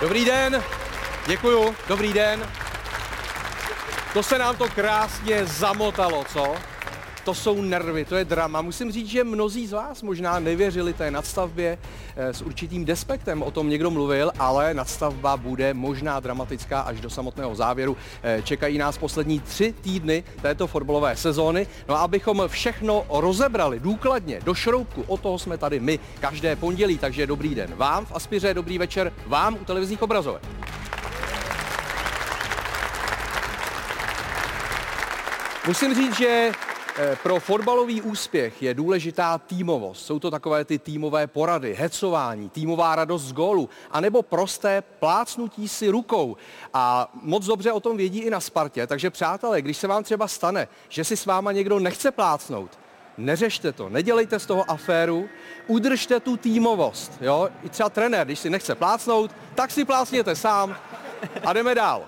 Dobrý den, děkuju, dobrý den. To se nám to krásně zamotalo, co? To jsou nervy, to je drama. Musím říct, že mnozí z vás možná nevěřili té nadstavbě eh, s určitým despektem, o tom někdo mluvil, ale nadstavba bude možná dramatická až do samotného závěru. Eh, Čekají nás poslední tři týdny této fotbalové sezóny. No a abychom všechno rozebrali důkladně, do šroubku, o toho jsme tady my každé pondělí, takže dobrý den vám v Aspiře, dobrý večer vám u televizních obrazovek. Musím říct, že pro fotbalový úspěch je důležitá týmovost. Jsou to takové ty týmové porady, hecování, týmová radost z gólu, anebo prosté plácnutí si rukou. A moc dobře o tom vědí i na Spartě. Takže přátelé, když se vám třeba stane, že si s váma někdo nechce plácnout, neřešte to, nedělejte z toho aféru, udržte tu týmovost. Jo? I třeba trenér, když si nechce plácnout, tak si plácněte sám a jdeme dál.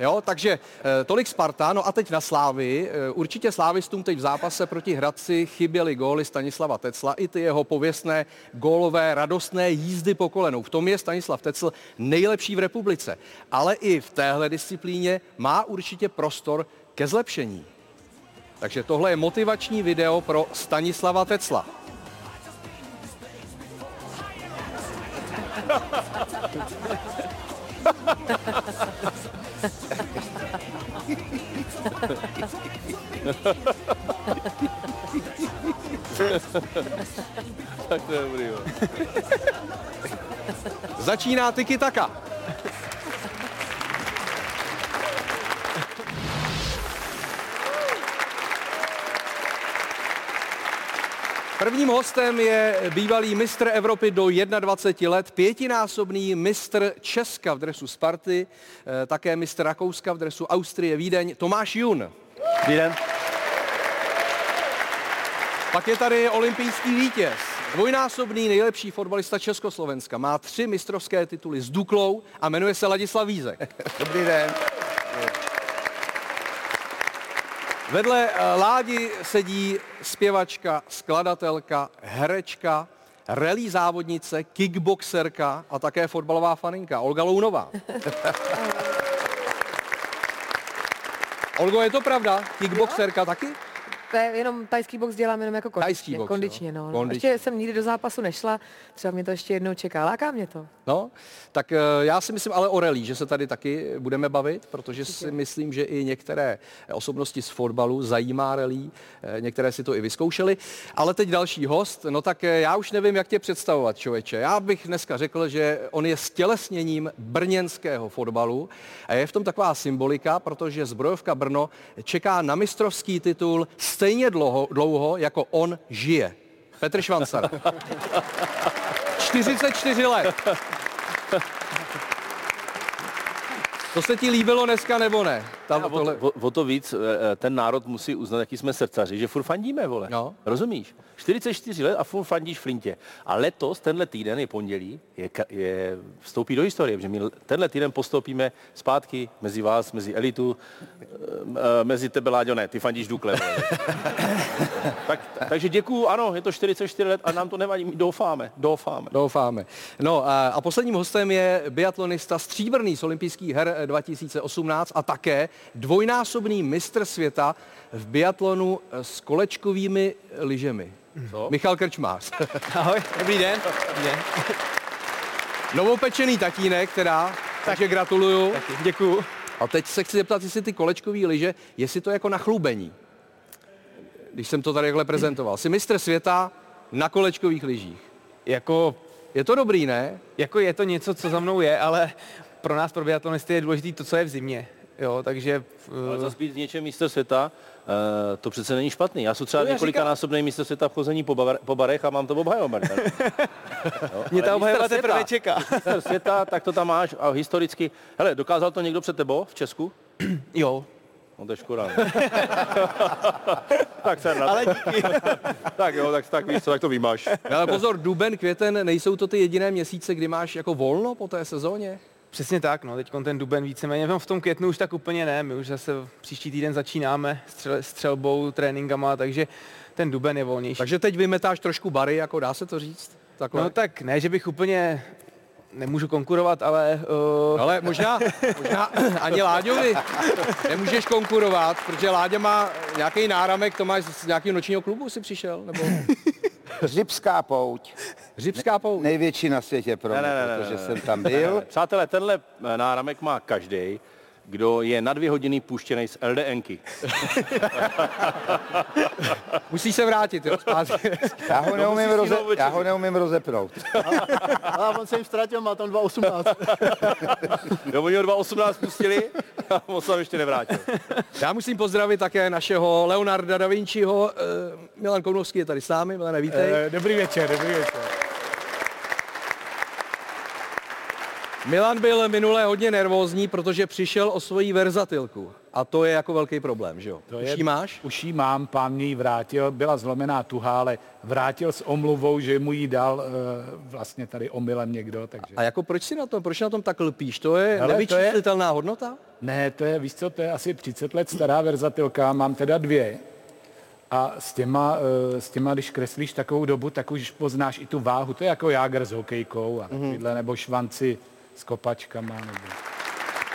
Jo, takže eh, tolik Sparta, no a teď na Slávy. Eh, určitě Slávistům teď v zápase proti Hradci chyběly góly Stanislava Tecla i ty jeho pověstné gólové radostné jízdy po kolenou. V tom je Stanislav Tecl nejlepší v republice. Ale i v téhle disciplíně má určitě prostor ke zlepšení. Takže tohle je motivační video pro Stanislava Tecla. Tak to je dobrý, jo. Začíná tiki taka. Prvním hostem je bývalý mistr Evropy do 21 let, pětinásobný mistr Česka v dresu Sparty, eh, také mistr Rakouska v dresu Austrie Vídeň, Tomáš Jun. Den. Pak je tady olympijský vítěz, dvojnásobný nejlepší fotbalista Československa. Má tři mistrovské tituly s Duklou a jmenuje se Ladislav Vízek. Dobrý den. Vedle eh, Ládi sedí zpěvačka, skladatelka, herečka, rally závodnice, kickboxerka a také fotbalová faninka Olga Lounová. Olgo, je to pravda? Kickboxerka taky? To je jenom tajský box dělám jenom jako Tajský kondičně. box, kondičně jo. no. Kondičně. Ještě jsem nikdy do zápasu nešla, třeba mě to ještě jednou čeká. Láká mě to. No, tak eh, já si myslím ale o rally, že se tady taky budeme bavit, protože si myslím, že i některé osobnosti z fotbalu zajímá rally, eh, některé si to i vyzkoušeli. Ale teď další host, no tak eh, já už nevím, jak tě představovat, člověče. Já bych dneska řekl, že on je stělesněním brněnského fotbalu a je v tom taková symbolika, protože zbrojovka Brno čeká na mistrovský titul stejně dlouho, dlouho jako on žije. Petr Švancar. 44 let. To se ti líbilo dneska nebo ne? Tam o, tohle... o, o to víc eh, ten národ musí uznat, jaký jsme srdcaři, že furt fandíme, vole. No. Rozumíš? 44 let a furt fandíš Flintě. A letos, tenhle týden je pondělí, je, je, vstoupí do historie, protože my tenhle týden postoupíme zpátky mezi vás, mezi elitu, eh, mezi tebe, Láďo, ne, ty fandíš Dukle. tak, takže děkuju, ano, je to 44 let a nám to nevadí, my doufáme, doufáme. Doufáme. No a, a posledním hostem je biatlonista stříbrný z olympijských her eh, 2018 a také dvojnásobný mistr světa v biatlonu eh, s kolečkovými lyžemi. Co? Michal Krčmář. Ahoj, dobrý den. Dobrý den. Novopečený tatínek, teda, takže gratuluju. Děkuju. A teď se chci zeptat, jestli ty kolečkové lyže, jestli to je jako na chlubení. Když jsem to tady takhle prezentoval. Jsi mistr světa na kolečkových lyžích. Jako, Je to dobrý, ne? jako je to něco, co za mnou je, ale pro nás, pro biatlonisty, je důležité to, co je v zimě. Jo, takže Ale uh, zase být něčem místo světa, uh, to přece není špatný. Já jsem třeba No já několika násobný místo světa v chození po, bar, po barech a mám to obhajovat. mě ta obhajoba teprve čeká. Mistr světa, tak to tam máš a historicky. Hele, dokázal to někdo před tebou v Česku? jo, No to je škoda. no. tak se Ale díky. tak jo, tak, tak víš co, tak to vymáš. No, ale pozor, duben, květen, nejsou to ty jediné měsíce, kdy máš jako volno po té sezóně? Přesně tak, no, teď ten duben víceméně, no, v tom květnu už tak úplně ne, my už zase příští týden začínáme střel, střelbou, tréninkama, takže ten duben je volnější. Takže teď vymetáš trošku bary, jako dá se to říct? Takhle? No tak ne, že bych úplně nemůžu konkurovat, ale... Uh... Ale možná, možná ani Láďovi nemůžeš konkurovat, protože Láďa má nějaký náramek, to máš z nějakého nočního klubu si přišel, nebo Řibská pouť. Řibská pouť. Největší na světě pro mě, Ne, ne, ne, protože ne, ne. jsem tam byl. Přátelé, tenhle náramek má každý, kdo je na dvě hodiny puštěný z LDNky. Musíš se vrátit, jo, zpátky. Já ho neumím, musíš roze, já ho neumím rozepnout. A on se jim ztratil, má tam 2,18. Jo, oni ho 2.18 pustili a on se tam ještě nevrátil. Já musím pozdravit také našeho Leonarda da Vinciho. Eh, Milan Kounovský je tady s námi, Milane, vítej. Eh, Dobrý večer, dobrý večer. Milan byl minule hodně nervózní, protože přišel o svoji verzatilku. A to je jako velký problém, že jo? To Už je- ji máš? Už jí mám, pán mě ji vrátil, byla zlomená tuhá, ale vrátil s omluvou, že mu ji dal eh, vlastně tady omylem někdo, takže... A jako proč si na tom, proč na tom tak lpíš? To je Hele, to je- nevyčíslitelná hodnota? Ne, to je, víš co, to je asi 30 let stará verzatilka, mám teda dvě. A s těma, eh, s těma, když kreslíš takovou dobu, tak už poznáš i tu váhu. To je jako jágr s hokejkou a takovýhle, nebo švanci s kopačkama. Nebo...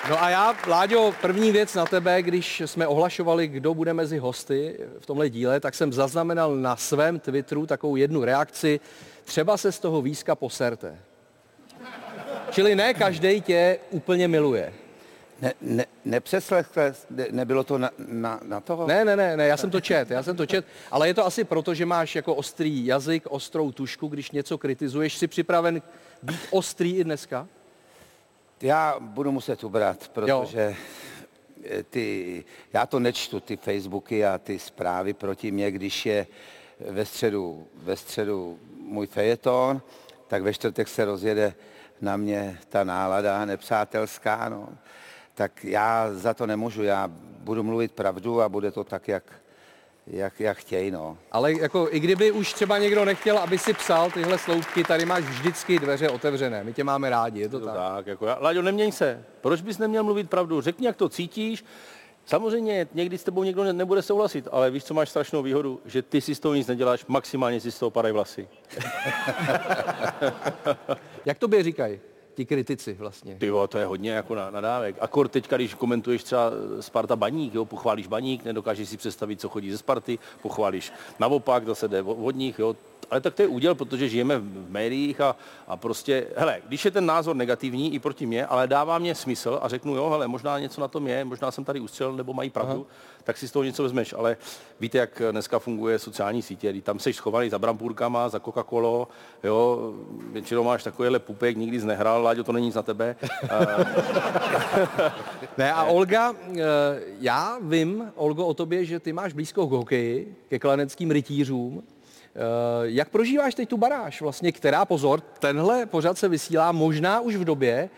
No a já, Láďo, první věc na tebe, když jsme ohlašovali, kdo bude mezi hosty v tomhle díle, tak jsem zaznamenal na svém Twitteru takovou jednu reakci, třeba se z toho výzka poserte. Čili ne každý tě úplně miluje. Ne, ne, nepřeslechl, ne, nebylo to na, na, na toho? Ne, ne, ne, ne, já jsem to čet, já jsem to čet, ale je to asi proto, že máš jako ostrý jazyk, ostrou tušku, když něco kritizuješ. Jsi připraven být ostrý i dneska? Já budu muset ubrat, protože eh, ty, já to nečtu, ty Facebooky a ty zprávy proti mě, když je ve středu, ve středu můj fejeton, tak ve čtvrtek se rozjede na mě ta nálada nepřátelská, no. Tak já za to nemůžu, já budu mluvit pravdu a bude to tak, jak, jak, jak chtějí, no. Ale jako i kdyby už třeba někdo nechtěl, aby si psal tyhle sloupky, tady máš vždycky dveře otevřené. My tě máme rádi, je to To tak. tak, jako já. Láďo, neměň se. Proč bys neměl mluvit pravdu? Řekni, jak to cítíš. Samozřejmě někdy s tebou někdo ne- nebude souhlasit, ale víš, co máš strašnou výhodu? Že ty si z toho nic neděláš, maximálně si z toho padají vlasy. Jak tobě říkají ti kritici vlastně? Ty jo, to je hodně jako na- nadávek. Akor teďka, když komentuješ třeba Sparta Baník, jo, pochválíš Baník, nedokážeš si představit, co chodí ze Sparty, pochválíš naopak, zase jde od nich, jo. Ale tak to je úděl, protože žijeme v médiích a, a prostě, hele, když je ten názor negativní i proti mně, ale dává mě smysl a řeknu, jo, hele, možná něco na tom je, možná jsem tady ustřelil nebo mají pravdu, Aha. Tak si z toho něco vezmeš. Ale víte, jak dneska funguje sociální sítě, kdy tam seš schovaný za brambůrkama, za Coca-Colou, jo, většinou máš takovýhle pupek, nikdy jsi nehrál, Láďo, to není nic na tebe. Ne, a Olga, eh, já vím, Olgo, o tobě, že ty máš blízko k hokeji, ke klaneckým rytířům. Eh, Jak prožíváš teď tu baráž vlastně, která, pozor, tenhle pořad se vysílá možná už v době,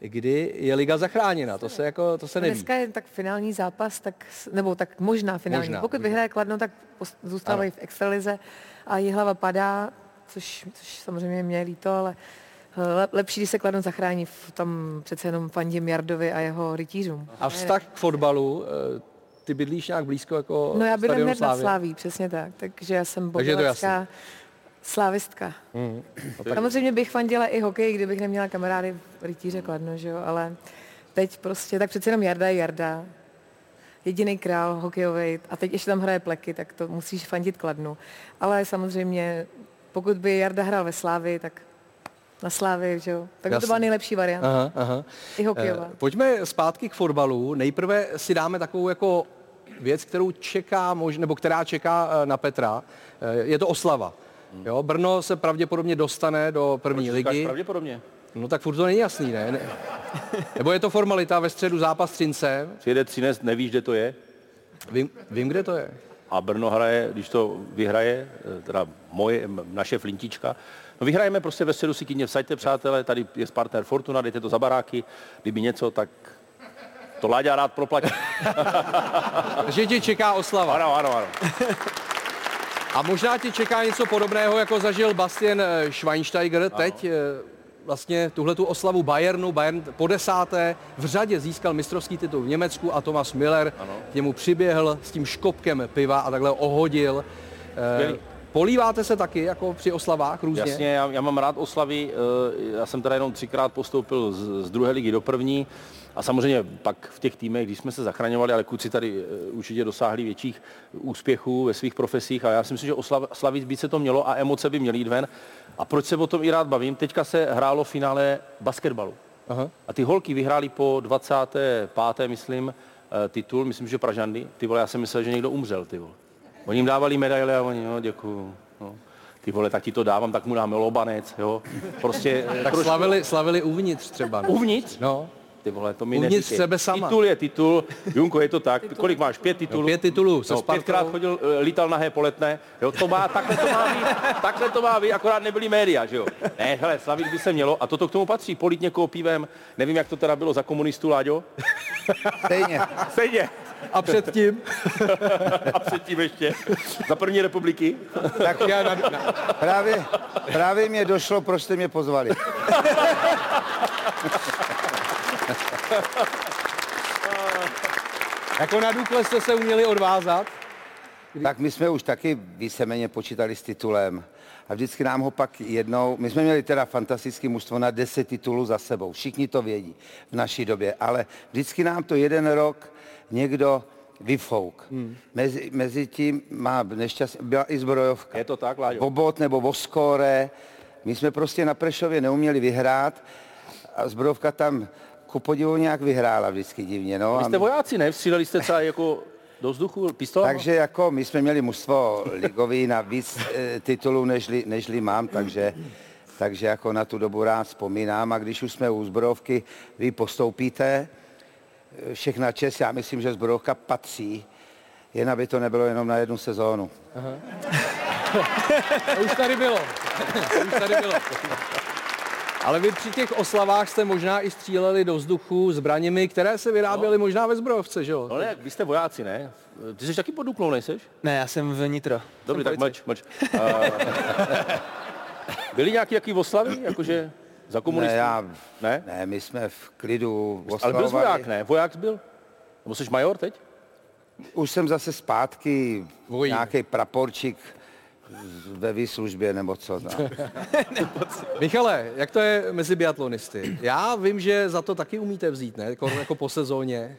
kdy je liga zachráněna, to se jako, to se neví. Dneska je tak finální zápas, tak, nebo tak možná finální. Možná, Pokud možná. vyhraje Kladno, tak zůstávají v extralize a Jihlava padá, což, což samozřejmě mě je líto, ale eh, le- lepší, když se Kladno zachrání, v tom přece jenom fandím Jardovi a jeho rytířům. A vztah k fotbalu, eh, ty bydlíš nějak blízko jako No já bydlím hned na? Sláví, přesně tak, takže já jsem bobilecká slávistka. Mhm. Samozřejmě bych fandila i hokej, kdybych neměla kamarády v rytíře Kladno, že jo, ale teď prostě, tak přece jenom Jarda je Jarda, jediný král hokejový a teď ještě tam hraje pleky, tak to musíš fandit Kladnu. Ale samozřejmě, pokud by Jarda hrál ve Slávy, tak na Slávy, že jo, tak by to byla nejlepší varianta. Aha, aha. I hokejová. Eh, Pojďme zpátky k fotbalu. Nejprve si dáme takovou jako věc, kterou čeká, mož, nebo která čeká eh, na Petra. Eh, Je to oslava. Jo, Brno se pravděpodobně dostane do první Říkáš ligy. pravděpodobně. No tak furt to není jasný, ne? ne? Nebo je to formalita ve středu zápas s Třincem? Přijede Třinec, nevíš, kde to je, Vím, vím, kde to je. a Brno hraje, když to vyhraje, eh, teda moje, naše flintička, no vyhrajeme prostě ve středu si kyně vsaďte, přátelé, tady je partner Fortuna, dejte to za baráky, kdyby něco, tak To Láďa rád proplatí. Že tě čeká oslava. Ano, ano, ano. A možná tě čeká něco podobného, jako zažil Bastian eh, Schweinsteiger teď. eh, Vlastně tuhle tu oslavu Bayernu, Bayern po desáté v řadě získal mistrovský titul v Německu a Thomas Miller k němu přiběhl s tím škopkem piva a takhle ohodil. Eh, Skvělý. Políváte se taky jako při oslavách různě? Jasně, já, já mám rád oslavy. Já jsem teda jenom třikrát postoupil z, z druhé ligy do první. A samozřejmě pak v těch týmech, když jsme se zachraňovali, ale kluci tady eh, určitě dosáhli větších úspěchů ve svých profesích a já si myslím, že oslav, slavit by se to mělo a emoce by měly jít ven. A proč se o tom i rád bavím? Teďka se hrálo finále basketbalu. Aha. A ty holky vyhrály po 25. myslím eh, titul, myslím, že Pražandy. Ty vole, já jsem myslel, že někdo umřel, ty vole. Oni jim dávali medaile a oni, no, děkuju. No. Ty vole, tak ti to dávám, tak mu dáme lobanec, jo. Prostě eh, Tak trošku- slavili, slavili uvnitř třeba. No. Uvnitř? No, Ty vole, to mi Uvnitř neříkej. sebe sama. Titul je titul. Junko, je to tak. Kolik máš? Pět titulů? No, pět titulů se No, pětkrát chodil, eh, lítal nahé poletné. Jo, to má, takhle to má být, takhle to má být, akorát nebyly média, že jo. Ne, hele, slavit by se mělo a toto k tomu patří. Polit někoho pívem, nevím, jak to teda bylo za komunistů, Láďo. Stejně. Stejně. a předtím? A předtím ještě. Za první republiky. Tak já na, na, právě, právě mě došlo, proč jste mě pozvali. Jako na Dukle jste se uměli odvázat? Tak my jsme už taky víceméně počítali s titulem. A vždycky nám ho pak jednou, my jsme měli teda fantastický mužstvo na 10 titulů za sebou, všichni to vědí v naší době, ale vždycky nám to jeden rok někdo vyfouk. Hmm. Mezi, mezi tím má nešťastně, byla i zbrojovka. Je to tak, Láďo? Bobot nebo Voskore. My jsme prostě na Prešově neuměli vyhrát a zbrojovka tam ku podivu nějak vyhrála vždycky divně. No. Vy jste vojáci, ne? Stříleli jste třeba jako do vzduchu pistolama? takže jako my jsme měli mužstvo ligový na víc e, titulů, nežli, nežli mám, takže, takže jako na tu dobu rád vzpomínám. A když už jsme u zbrojovky, vy postoupíte, e, všechna čest, já myslím, že zbrojovka patří, jen aby to nebylo jenom na jednu sezónu. To už tady bylo. Už tady bylo. Ale vy při těch oslavách jste možná i stříleli do vzduchu zbraněmi, které se vyráběly možná ve zbrojovce, že jo? No ne, vy jste vojáci, ne? Ty jsi taky pod Duklou, nejseš? Ne, já jsem v Nitro. Dobrý, Jsem tak mlč, mlč. Uh, byly nějaký jaký oslavy, jakože za komunistů? Ne, já, Ne? ne, my jsme v klidu Ale byl jsi oslavovali. voják, ne? Voják jsi byl? Nebo jsi major teď? Už jsem zase zpátky, nějaký praporčík ve výslužbě nebo co. No. Michale, jak to je mezi biatlonisty? Já vím, že za to taky umíte vzít, ne? Jako, jako po sezóně.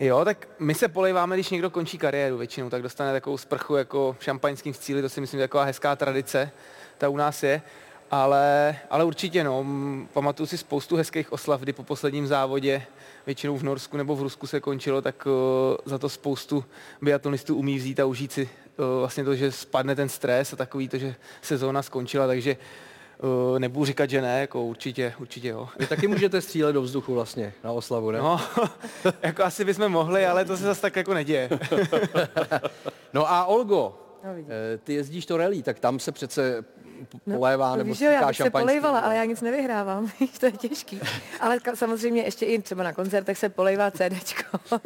Jo, tak my se polejváme, když někdo končí kariéru většinou, tak dostane takovou sprchu jako šampaňským v cíli, to si myslím, že je taková hezká tradice, ta u nás je. Ale, ale určitě, no, pamatuju si spoustu hezkých oslav, kdy po posledním závodě, většinou v Norsku nebo v Rusku se končilo, tak uh, za to spoustu biatlonistů umí vzít a užít si uh, vlastně to, že spadne ten stres a takový to, že sezóna skončila, takže uh, nebudu říkat, že ne, jako určitě, určitě jo. Vy taky můžete střílet do vzduchu vlastně na oslavu, ne? No, jako asi bychom mohli, ale to se zase tak jako neděje. No a Olgo, No, eh, ty jezdíš to rally, tak tam se přece polévá no, nebo víš, jo, já bych se polejvala, ale já nic nevyhrávám, to je těžký. Ale ka- samozřejmě ještě i třeba na koncertech se polejvá CDčko.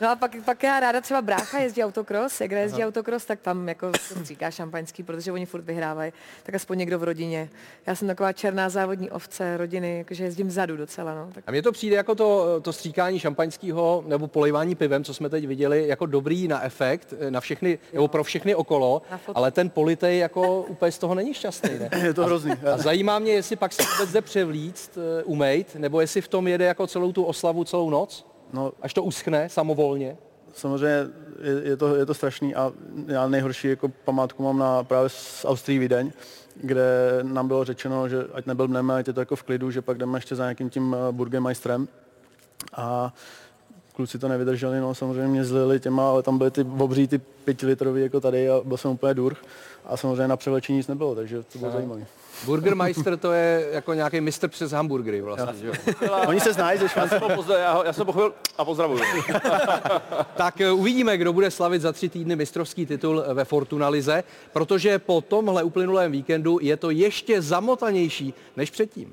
no a pak, pak já ráda třeba brácha jezdí autokros, jak jezdí autokros, tak tam jako se stříká šampaňský, protože oni furt vyhrávají, tak aspoň někdo v rodině. Já jsem taková černá závodní ovce rodiny, jakože jezdím vzadu docela, no. Tak A mně to přijde jako to, to stříkání šampaňského nebo polejvání pivem, co jsme teď viděli, jako dobrý na efekt, eh, na všechny, nebo pro všechny okolo, ale ten politej jako úplně z toho není šťastný, ne? Je to hrozný. A zajímá mě, jestli pak se vůbec jde převlíct, eh, umejt, nebo jestli v tom jede jako celou tu oslavu celou noc, No, až to uschne samovolně. samozřejmě je, je, to, je to strašný a já nejhorší jako památku mám na právě z Austrii Vídeň, kde nám bylo řečeno, že ať neblbneme, ať je to jako v klidu, že pak jdeme ještě za nějakým tím eh, burgemeistrem. A kluci to nevydrželi, no samozřejmě mě zlili těma, ale tam byly ty obří, ty pětilitrový jako tady a byl jsem úplně dur. A samozřejmě na převlečení nic nebylo, takže to bylo zajímavé. Burgermeister to je jako nějaký mistr přes hamburgery vlastně, že jo? Oni se znají ze Já Švýcarska. ho pozdrav, já, ho- já jsem pochopil a pozdravuju. Tak eh, uvidíme, kdo bude slavit za tři týdny mistrovský titul eh, ve Fortuna Lize, protože po tomhle uplynulém víkendu je to ještě zamotanější než předtím.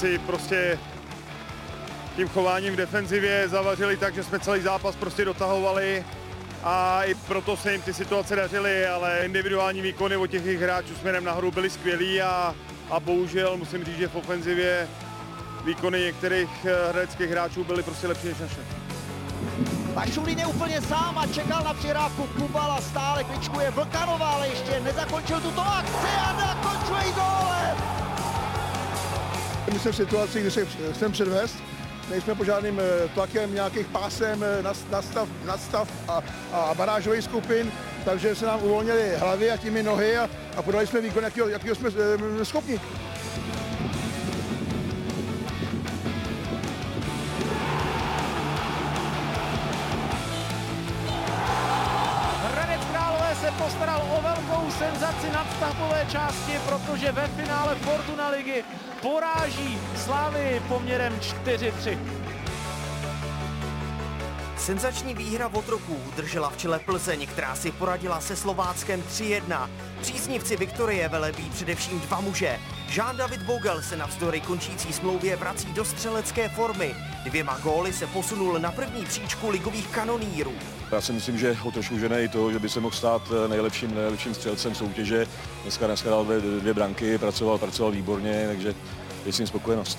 Si prostě tím chováním v defenzivě zavařili tak, že jsme celý zápas prostě dotahovali a i proto se jim ty situace dařily, ale individuální výkony od těch hráčů směrem nahoru byly skvělý a, a bohužel musím říct, že v ofenzivě výkony některých eh, hradeckých hráčů byly prostě lepší než naše. Pašulín je úplně sám a čekal na přihrávku Kubala, stále kličkuje Vlkanová, ale ještě nezakončil tuto akci a zakončuje gólem. My jsme v situaci, kdy se chceme předvést, nejsme po žádným eh, tlakem nějakých pásem, eh, nastav, nadstav a, a barážových skupin, takže se nám uvolnily hlavy a tím i nohy a, a podali jsme výkon, jakýho, jakýho jsme e, schopni. Senzaci nadstavbové části, protože ve finále Fortuna ligy poráží Slávy poměrem 4-3. Senzační výhra otroků udržela v čele Plzeň, která si poradila se Slováckem 3-1. Příznivci Viktorie velebí především dva muže. Jean-David Bogel se navzdory končící smlouvě vrací do střelecké formy. Dvěma góly se posunul na první příčku ligových kanonýrů. Já si myslím, že ho trošku žene i to, že by se mohl stát eh, nejlepším, nejlepším střelcem soutěže. Dneska, dneska dal dvě, dvě branky, pracoval, pracoval výborně, takže věcím spokojenost.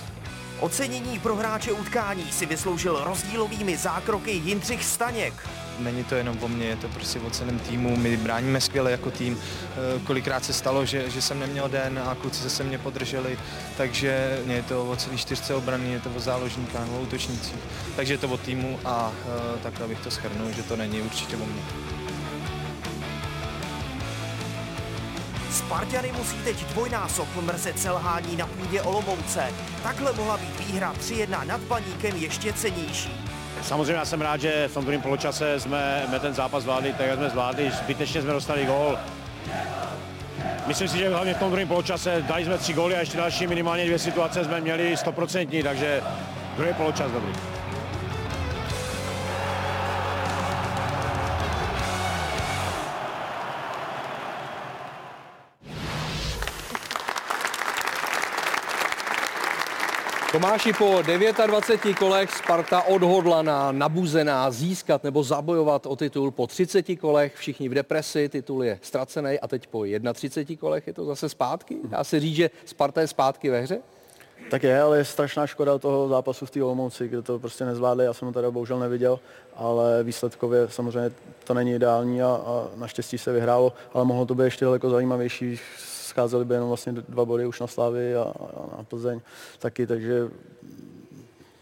Ocenění pro hráče utkání si vysloužil rozdílovými zákroky Jindřich Staněk. Není to jenom o mně, je to prostě o celém týmu. My bráníme skvěle jako tým. Eh, kolikrát se stalo, že, že jsem neměl den a kluci se mě podrželi, takže je to o celý čtyřce obrany, je to o záložníkách, o útočnících. Takže je to o týmu a eh, takhle bych to schrnul, že to není určitě o mně. Spartany musí teď dvojnásob mrzet selhání na půdě Olomouce. Takhle mohla být výhra 3-1 nad Baníkem ještě cenější. Samozřejmě já jsem rád, že v tom druhém poločase jsme, jsme ten zápas zvládli tak, jak jsme zvládli. Zbytečně jsme dostali gól. Myslím si, že hlavně v tom druhém poločase dali jsme tři góly a ještě další minimálně dvě situace jsme měli stoprocentní, takže druhý poločas dobrý. Tomáši, po 29 kolech Sparta odhodlaná, nabuzená získat nebo zabojovat o titul po 30 kolech, všichni v depresi, titul je ztracený a teď po 31 kolech je to zase zpátky? Dá se říct, že Sparta je zpátky ve hře? Tak je, ale je strašná škoda toho zápasu v té Olomouci, kde to prostě nezvládli, já jsem ho teda bohužel neviděl, ale výsledkově samozřejmě to není ideální a, a naštěstí se vyhrálo, ale mohlo to být ještě daleko zajímavější, scházely by jenom vlastně dva body už na Slávy a, a na Plzeň taky, takže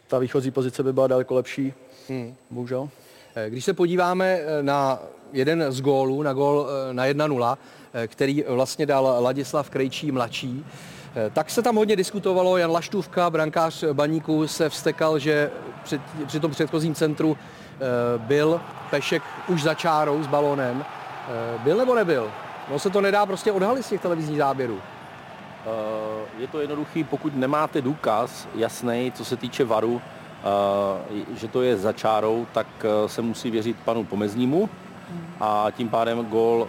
ta výchozí pozice by byla daleko lepší, hmm. bohužel. Eh, když se podíváme eh, na jeden z gólů, na gól eh, na 1-0, který vlastně dal Ladislav Krejčí mladší, tak se tam hodně diskutovalo, Jan Laštůvka, brankář baníku, se vstekal, že před, při tom předchozím centru byl Pešek už za čárou s balónem. Byl nebo nebyl? No se to nedá prostě odhalit z těch televizních záběrů. Je to jednoduchý, pokud nemáte důkaz jasný, co se týče varu, že to je za čárou, tak e, se musí věřit panu Pomeznímu a tím pádem gol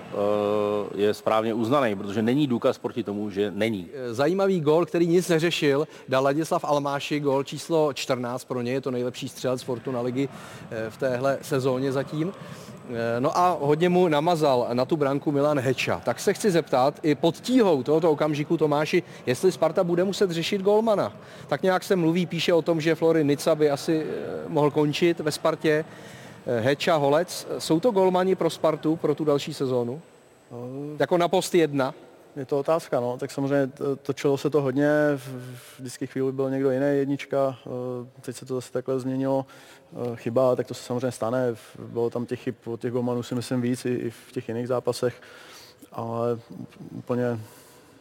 je správně uznaný, protože není důkaz proti tomu, že není. Zajímavý gol, který nic neřešil, dal Ladislav Almáši, gol číslo 14, pro něj je to nejlepší střelec Fortuna ligy v téhle sezóně zatím. Eh, no a hodně mu namazal na tu branku Milan Heča. Tak se chci zeptat i pod tíhou tohoto okamžiku Tomáši, jestli Sparta bude muset řešit golmana. Tak nějak se mluví, píše o tom, že Flory Nica by asi eh, mohl končit ve Spartě. Eh, Heča, Holec, jsou to golmani pro Spartu pro tu další sezónu? Jako na post jedna? Je to otázka, no. Tak samozřejmě točilo se to hodně, vždycky chvíli byl někdo jiný jednička, teď se to zase takhle změnilo. Eh, chyba, tak to se samozřejmě stane. Bylo tam těch chyb od těch golmanů si myslím víc i, i v těch jiných zápasech, ale úplně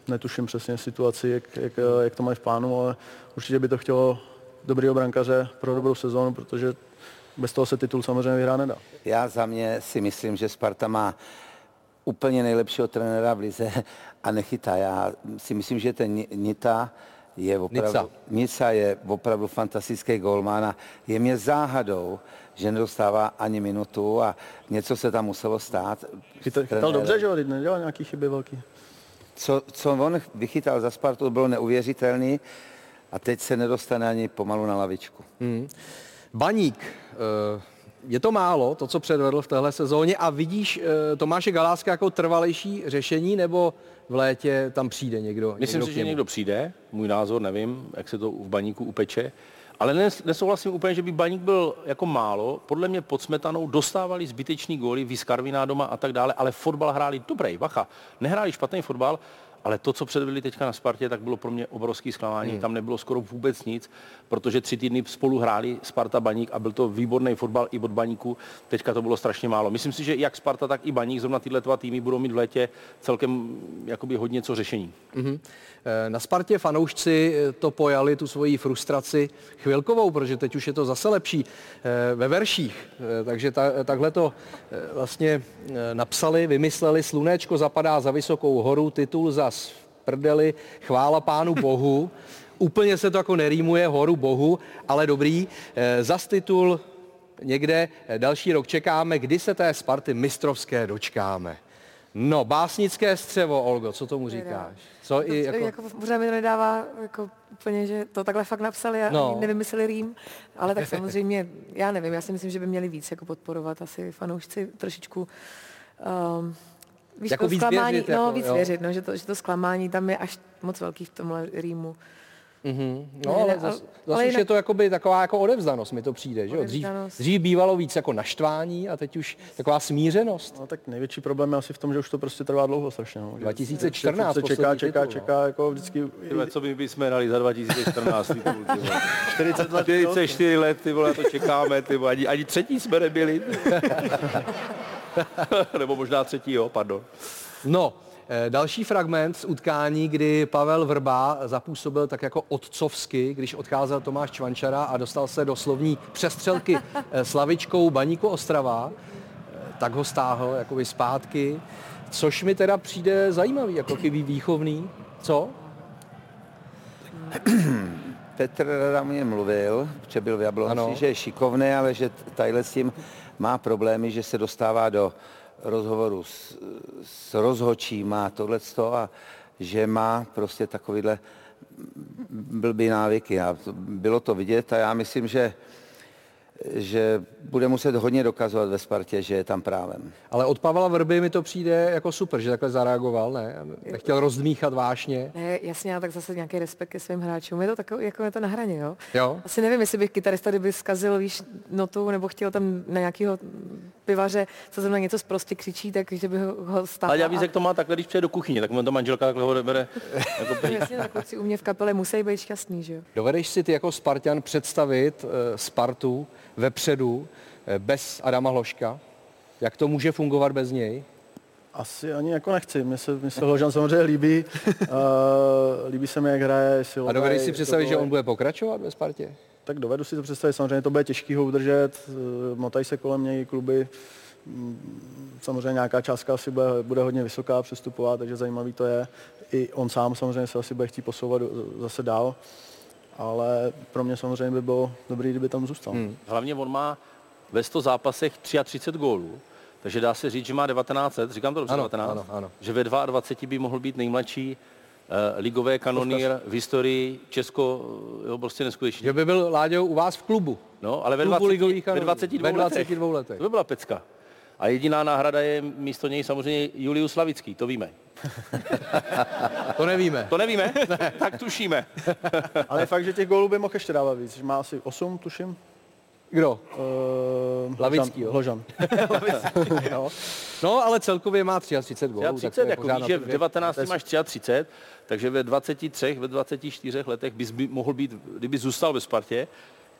netuším přesně situaci, jak, jak, jak to mají v plánu, ale určitě by to chtělo dobrý brankaře pro dobrou sezónu, protože bez toho se titul samozřejmě vyhrát nedá. Já za mě si myslím, že Sparta má úplně nejlepšího trenéra v lize a nechytá. Já si myslím, že ten Nita je opravdu, Nica. Nica je opravdu fantastický golman a je mě záhadou, že nedostává ani minutu a něco se tam muselo stát. Chytal, chytal dobře, že jo, nedělal nějaký chyby velký. Co, co on vychytal za Spartu, bylo neuvěřitelný A teď se nedostane ani pomalu na lavičku. Hmm. Baník, eh, je to málo, to, co předvedl v téhle sezóně a vidíš eh, Tomáše Galáska jako trvalejší řešení, nebo v létě tam přijde někdo? Myslím někdo si, že někdo přijde, můj názor, nevím, jak se to v baníku upeče. Ale nes, nesouhlasím úplně, že by baník byl jako málo. Podle mě pod smetanou dostávali zbytečný góly, Viskarviná doma a tak dále, ale fotbal hráli dobrý, bacha. Nehráli špatný fotbal, ale to, co předvedli teďka na Spartě, tak bylo pro mě obrovský zklamání. Hmm. Tam nebylo skoro vůbec nic, protože tři týdny spolu hráli Sparta Baník a byl to výborný fotbal i od Baníku. Teďka to bylo strašně málo. Myslím si, že jak Sparta, tak i Baník, zrovna tyhle dva týmy budou mít v létě celkem jakoby hodně co řešení. Mhm. Eh, Na Spartě fanoušci eh, to pojali, tu svoji frustraci chvilkovou, protože teď už je to zase lepší eh, ve verších. Takže ta, takhle to vlastně napsali, vymysleli, slunečko zapadá za vysokou horu, titul za prdeli, chvála pánu bohu. Úplně se to jako nerýmuje, horu bohu, ale dobrý. Zas titul někde další rok čekáme, kdy se té Sparty mistrovské dočkáme. No, básnické střevo, Olgo, co tomu říkáš? Co i jako... jako... pořád mi to nedává jako úplně, že to takhle fakt napsali a No. nevymysleli rým, ale tak samozřejmě, já nevím, já si myslím, že by měli víc jako podporovat asi fanoušci trošičku um, víš, Jako to víc zklamání, věřit, no jako, víc jo. věřit, no, že, to, že to zklamání tam je až moc velký v tomhle rýmu. Mm-hmm. No, Ne, ale ne, zase ale- zas ale už jinak- je to jakoby taková jako odevzdanost, mi to přijde, že? Dřív, dřív bývalo víc jako naštvání a teď už taková smířenost. No tak největší problém je asi v tom, že už to prostě trvá dlouho strašně. No. Že 2014 se čeká, poslední čeká, titul, no. čeká, jako vždycky. Tyhle, co my bychom dali za 2014 titul, ty vole. 40 let. 44 let, ty vole, to čekáme, ty vole, ani, ani třetí jsme nebyli. Nebo možná třetí, jo, pardon. No, další fragment z utkání, kdy Pavel Vrba zapůsobil tak jako otcovsky, když odcházel Tomáš Čvančara a dostal se do slovní přestřelky eh, s lavičkou Baníku Ostrava, eh, tak ho stáhl jakoby zpátky, což mi teda přijde zajímavý, jako chybí výchovný. Co? Petr Rada mě mluvil, protože byl v Jablonci, že je šikovný, ale že tadyhle s tím má problémy, že se dostává do rozhovoru s, s rozhočím a tohleto a že má prostě takovýhle blbý návyky. A bylo to vidět a já myslím, že že bude muset hodně dokazovat ve Spartě, že je tam právem. Ale od Pavla Vrby mi to přijde jako super, že takhle zareagoval, ne? Nechtěl rozdmíchat vášně. Ne, jasně, ale tak zase nějaký respekt ke svým hráčům. Je to takové, jako je to na hraně, jo? Jo? Asi nevím, jestli bych kytarista, kdyby zkazil, víš, notu, nebo chtěl tam na nějakého pivaře, co zrovna něco prostě křičí, tak že by ho, stáhl. Ale já víc, jak to má takhle, když přijde do kuchyně, tak mu to manželka takhle ho bere. Jako. Jasně, tak kluci u mě v kapele musí být šťastný, že jo? Dovedeš si ty jako Spartan představit eh, Spartu vepředu eh, bez Adama Hloška? Jak to může fungovat bez něj? Asi ani jako nechci. Mně se, mně se Hložan samozřejmě líbí. Uh, líbí se mi, jak hraje. A Silový, dovedeš si představit, že on bude pokračovat ve Spartě? Tak dovedu si to představit, samozřejmě to bude těžký ho udržet, eh, motají se kolem něj kluby, Mm, samozřejmě nějaká částka asi bude, bude hodně vysoká přestupová, takže zajímavý to je. I on sám samozřejmě se asi bude chtít posouvat do- zase dál, ale pro mě samozřejmě by bylo dobrý, kdyby tam zůstal. Hmm. Hlavně on má ve 100 zápasech 33 gólů, takže dá se říct, že má 19 let, říkám to dobře, Ano, 19, ano, ano. že ve 22 by mohl být nejmladší ligové kanonýr v historii Česko, jo, prostě neskutečně. Že by byl Láďou u vás v klubu. No, ale ve, Klubu 20, ligových ve kanonýrů. 22, Ve 22 letech. letech. To by byla pecka. A jediná náhrada je místo něj samozřejmě Julius Slavický, to víme. To nevíme. To nevíme? tak tušíme. Ale fakt, že těch gólů by mohl ještě dávat víc, že má asi 8, tuším. Kdo? Uh, Lavický, jo? Hložan. no. no, ale celkově má 33 gólů. tak to 30, je jako pořád víš, že v dvě. 19 To je máš 33, takže ve 23, ve 24 letech bys by mohl být, kdyby zůstal ve Spartě,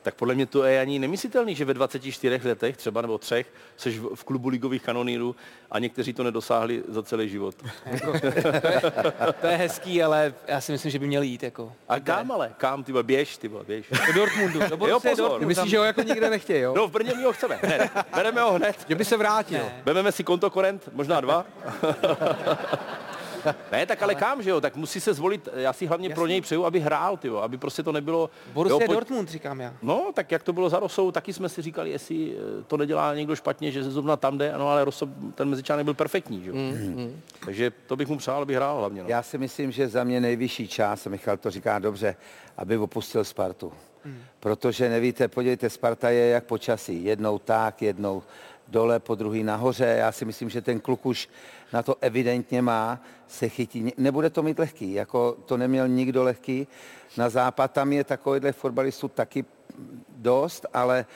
tak podle mě to je ani nemyslitelný, že ve 24 letech, třeba nebo třech, jsi v klubu ligových kanonýrů a někteří to nedosáhli za celý život. To je hezký, ale já si myslím, že by měl jít jako. A kam ale? Kam, ty vole, běž, ty vole, běž. Do Dortmundu. Do Jo, pozor. Dortmund. Ty myslíš, že ho jako nikde nechtějí, jo? No, v Brně my ho chceme, hned. Bereme ho hned. Že by se vrátil. Vezmeme si kontokorent, možná dva. Ne, tak ale kam, že jo? Tak musí se zvolit, já si hlavně pro něj přeju, aby hrál, tyjo, aby prostě to nebylo... Borussia jo, Dortmund, říkám já. No, tak jak to bylo za Rosou, taky jsme si říkali, jestli eh, to nedělá někdo špatně, že se zrovna tam jde, ano, ale Rosso, ten mezičánek byl perfektní, že jo? Mm. Takže to bych mu přál, aby hrál hlavně. No. Já si myslím, že za mě nejvyšší čas, Michal to říká dobře, aby opustil Spartu. Protože nevíte, podívejte, Sparta je jak počasí. Jednou tak, jednou dole, po druhý nahoře. Já si myslím, že ten kluk už na to evidentně má, se chytí. Nebude to mít lehký, jako to neměl nikdo lehký. Na západ tam je takovýchhle fotbalistů taky dost, ale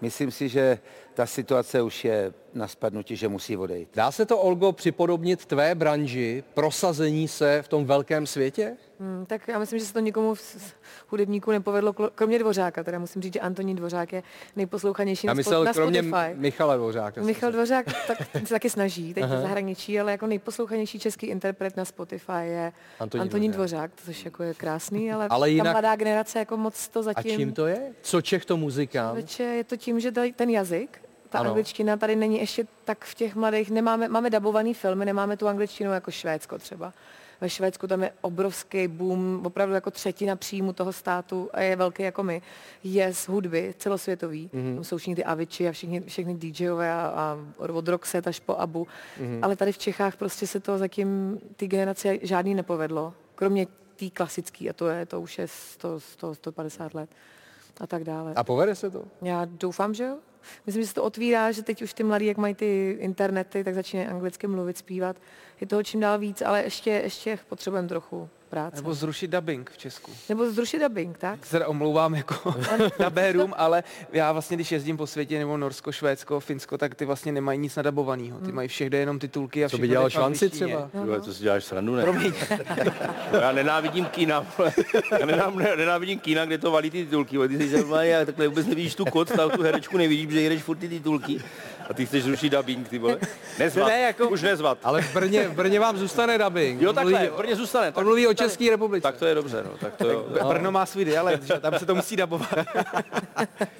myslím si, že ta situace už je na spadnutí, že musí odejít. Dá se to, Olgo, připodobnit tvé branži, prosazení se v tom velkém světě? Hmm, tak já myslím, že se to nikomu z hudebníků nepovedlo, kromě Dvořáka. Teda musím říct, že Antonín Dvořák je nejposlouchanější Já na, myslel na kromě Spotify. Michala Dvořáka. Michal Dvořák tak se taky snaží, teď v zahraničí, ale jako nejposlouchanější český interpret na Spotify je Antonín Antonín, Dvořák. Což jako je krásný, ale, Ale ta jinak- mladá generace jako moc to A zatím... čím to je? Co Čech to? Člověče, je to tím, že ten jazyk, ta ano. angličtina tady není ještě tak v těch mladých, nemáme, máme dabovaný filmy, nemáme tu angličtinu jako Švédsko třeba. Ve Švédsku tam je obrovský boom, opravdu jako třetina příjmu toho státu a je velký jako my, je z hudby celosvětový. Mhm. Mm-hmm. Tam jsou všichni ty Aviči a všichni, všechny DJové a, a od Roxette až po Abu. Mhm. Mm-hmm. Ale tady v Čechách prostě se to zatím ty generace žádný nepovedlo. Kromě té klasické a to je, to už je 100, 100, 150 let a tak dále. A povede se to? Já doufám, že jo. Myslím, že se to otvírá, že teď už ty mladí, jak mají ty internety, tak začínají anglicky mluvit, zpívat. Je toho čím dál víc, ale ještě, ještě potřebujeme trochu práce. Nebo zrušit dubbing v Česku. Nebo zrušit dubbing, tak? Se teda omlouvám jako dabérům, ale já vlastně, když jezdím po světě, nebo Norsko, Švédsko, Finsko, tak ty vlastně nemají nic nadabovaného. Ty mají všech jenom titulky a Co by všechno dělal Švanci třeba? Tyhle, to si děláš srandu, ne? Promiň. já nenávidím kína, já nenávidím kína, kde to valí ty titulky, ty jsi takhle vůbec nevidíš tu kod, tu herečku nevidíš, že jedeš furt ty titulky a ty chceš zrušit dubbing, ty vole. Nezvat, Ne, jako- už nezvat. Ale v Brně, v Brně vám zůstane dubbing. Jo, takhle, mluví- v Brně zůstane. On mluví o České republice. Tak to je dobře, no, tak to jo. Brno má svůj dialekt, že? tam se to musí dabovat.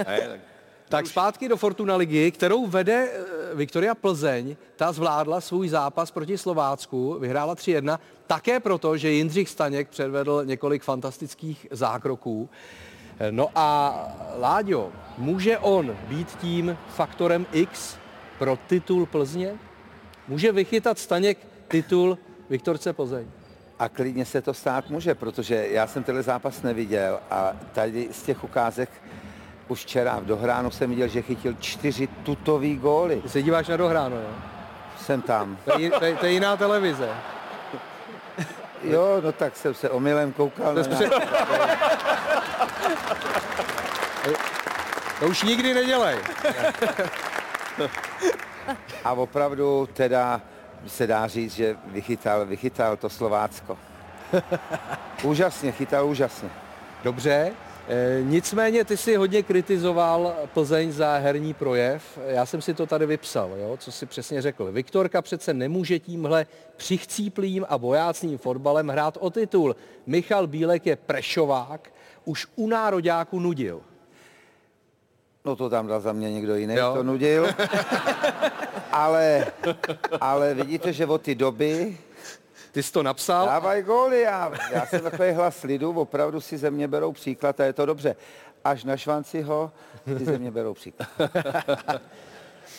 Ne, tak Tak zpátky do Fortuna ligy, kterou vede eh, Viktoria Plzeň. Ta zvládla svůj zápas proti Slovácku, vyhrála 3-1, také proto, že Jindřich Staněk předvedl několik fantastických zákroků. No a Láďo, může on být tím faktorem X pro titul Plzně? Může vychytat Staněk titul Viktorce Plzeň? A klidně se to stát může, protože já jsem tenhle zápas neviděl a tady z těch ukázek už včera v dohránu jsem viděl, že chytil čtyři tutový góly. Ty se díváš na dohráno, jo? Jsem tam. To je, to je, to je jiná televize. Jo, no tak jsem se omylem koukal. To, na to už nikdy nedělej. A opravdu teda se dá říct, že vychytal, vychytal to Slovácko. Úžasně, chytal úžasně. Dobře, nicméně ty si hodně kritizoval Plzeň za herní projev. Já jsem si to tady vypsal, jo, co si přesně řekl. Viktorka přece nemůže tímhle přichcíplým a bojácným fotbalem hrát o titul. Michal Bílek je prešovák, už u nároďáku nudil. No to tam dal za mě někdo jiný, Jo. to nudil. ale, ale vidíte, že od té doby Ty jsi to napsal. dávají góly. Já, já jsem takový hlas lidu, opravdu si ze mě berou příklad a je to dobře. Až na Švanciho si ze mě berou příklad.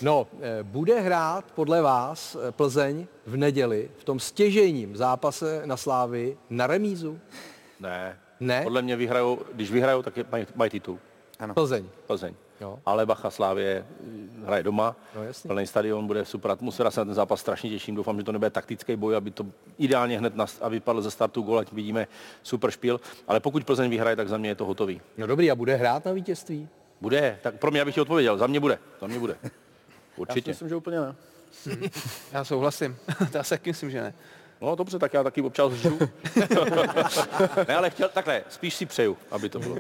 No, eh, bude hrát podle vás eh, Plzeň v neděli v tom stěžejním zápase na Slávy na remízu? Ne. Ne? Podle mě vyhrajou, když vyhrajou, tak mají, mají titul. Ano. Plzeň. Plzeň. Jo. Ale Bacha Slávě hraje doma, No, jasně. plný stadion, bude super atmosféra, se na ten zápas strašně těším, doufám, že to nebude taktický boj, aby to ideálně hned nas, aby padl ze startu gól, ať vidíme super špil, ale pokud Plzeň vyhraje, tak za mě je to hotový. No dobrý, a bude hrát na vítězství? Bude, tak pro mě, abych ti odpověděl, za mě bude, za mě bude. Já si Určitě. myslím, že úplně ne. Já souhlasím. já si taky myslím, že ne. No dobře, tak já taky občas žiju. ne, ale chtěl, takhle, spíš si přeju, aby to bylo.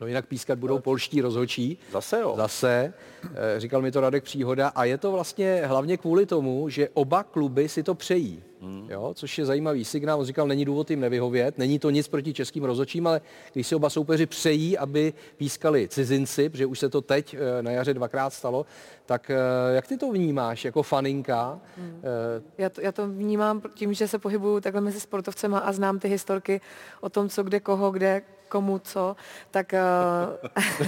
No jinak pískat budou polští rozhočí. Zase jo. Zase, eh, říkal mi to Radek Příhoda. A je to vlastně hlavně kvůli tomu, že oba kluby si to přejí. Hmm. Jo, což je zajímavý signál. On říkal, není důvod jim nevyhovět, není to nic proti českým rozhodčím, ale když si oba soupeři přejí, aby pískali cizinci, protože už se to teď eh, na jaře dvakrát stalo, tak eh, jak ty to vnímáš jako faninka? Hmm. Já, to, já to vnímám tím, že se pohybuju takhle mezi sportovcema a znám ty historky o tom, co kde koho, kde komu co, tak,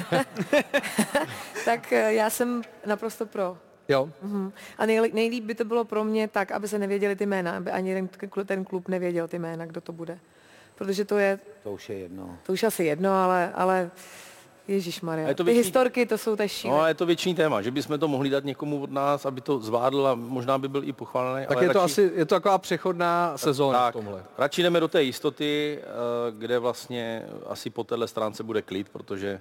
tak já jsem naprosto pro. Jo. Uh-huh. A nejlíp, nejlíp by to bylo pro mě tak, aby se nevěděli ty jména, aby ani ten, ten klub nevěděl ty jména, kdo to bude. Protože to je... To už je jedno. To už asi jedno, ale, ale Ježíš Maria. Ty větší... historky, to jsou tež No, je to větší téma, že bychom to mohli dát někomu od nás, aby to zvládl a možná by byl i pochválený. Tak ale je to radši... asi, je to taková přechodná sezóna tak, v tomhle. Radši jdeme do té jistoty, eh, kde vlastně asi po téhle stránce bude klid, protože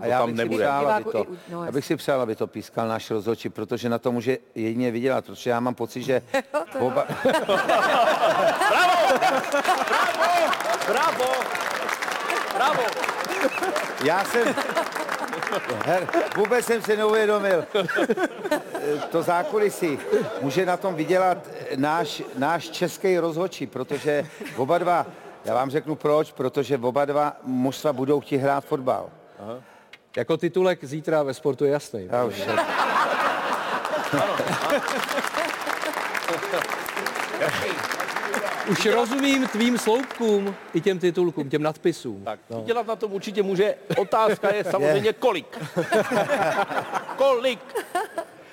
a já bych, nebude. Přál, aby to, no, já bych si přál, aby to pískal náš rozhodčí, protože na to může jedině vydělat, protože já mám pocit, že oba... bravo! Bravo! Bravo! Já jsem... Her, vůbec jsem se neuvědomil. To zákulisí může na tom vydělat náš, náš český rozhodčí, protože oba dva, já vám řeknu proč, protože oba dva mužstva budou chtít hrát fotbal. Aha. Jako titulek zítra ve sportu je jasný. Já už Už rozumím tvým sloupkům i těm titulkům, těm nadpisům. Tak, no. dělat na tom určitě může. Otázka je samozřejmě kolik. kolik?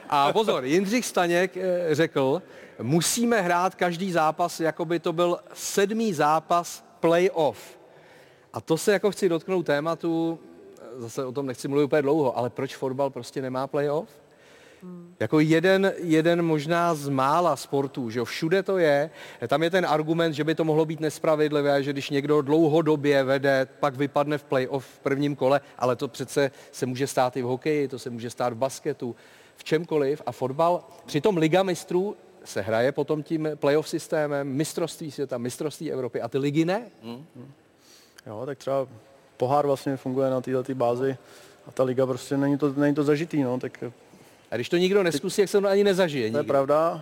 A pozor, Jindřich Staněk eh, řekl, musíme hrát každý zápas, jako by to byl sedmý zápas playoff. A to se jako chci dotknout tématu, zase o tom nechci mluvit úplně dlouho, ale proč fotbal prostě nemá playoff? Jako jeden, jeden možná z mála sportů, že jo, všude to je. Tam je ten argument, že by to mohlo být nespravedlivé, že když někdo dlouhodobě vede, pak vypadne v playoff v prvním kole, ale to přece se může stát i v hokeji, to se může stát v basketu, v čemkoliv. A fotbal, přitom Liga mistrů se hraje potom tím playoff systémem, mistrovství světa, mistrovství Evropy a ty ligy ne. Hmm. Jo, tak třeba pohár vlastně funguje na této bázi a ta liga prostě není to, není to zažitý, no, tak... A když to nikdo neskusí, jak se to ani nezažije. To je pravda,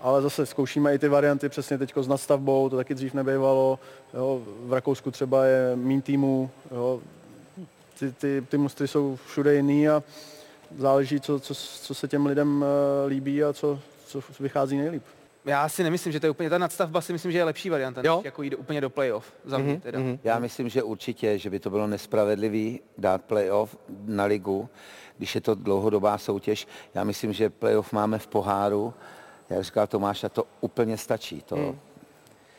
ale zase zkoušíme i ty varianty přesně teď s nadstavbou, to taky dřív nebejvalo. Jo, v Rakousku třeba je mín týmu, jo, ty, ty, ty mustry jsou všude jiný a záleží, co, co, co se těm lidem uh, líbí a co, co vychází nejlíp. Já si nemyslím, že to je úplně ta nadstavba, si myslím, že je lepší varianta, jo? než jako jít úplně do playoff. Za mě mm-hmm. teda. Mm-hmm. Já myslím, že určitě, že by to bylo nespravedlivý dát playoff na ligu, když je to dlouhodobá soutěž. Já myslím, že playoff máme v poháru. Jak říkal Tomáš, a to úplně stačí. To, mm.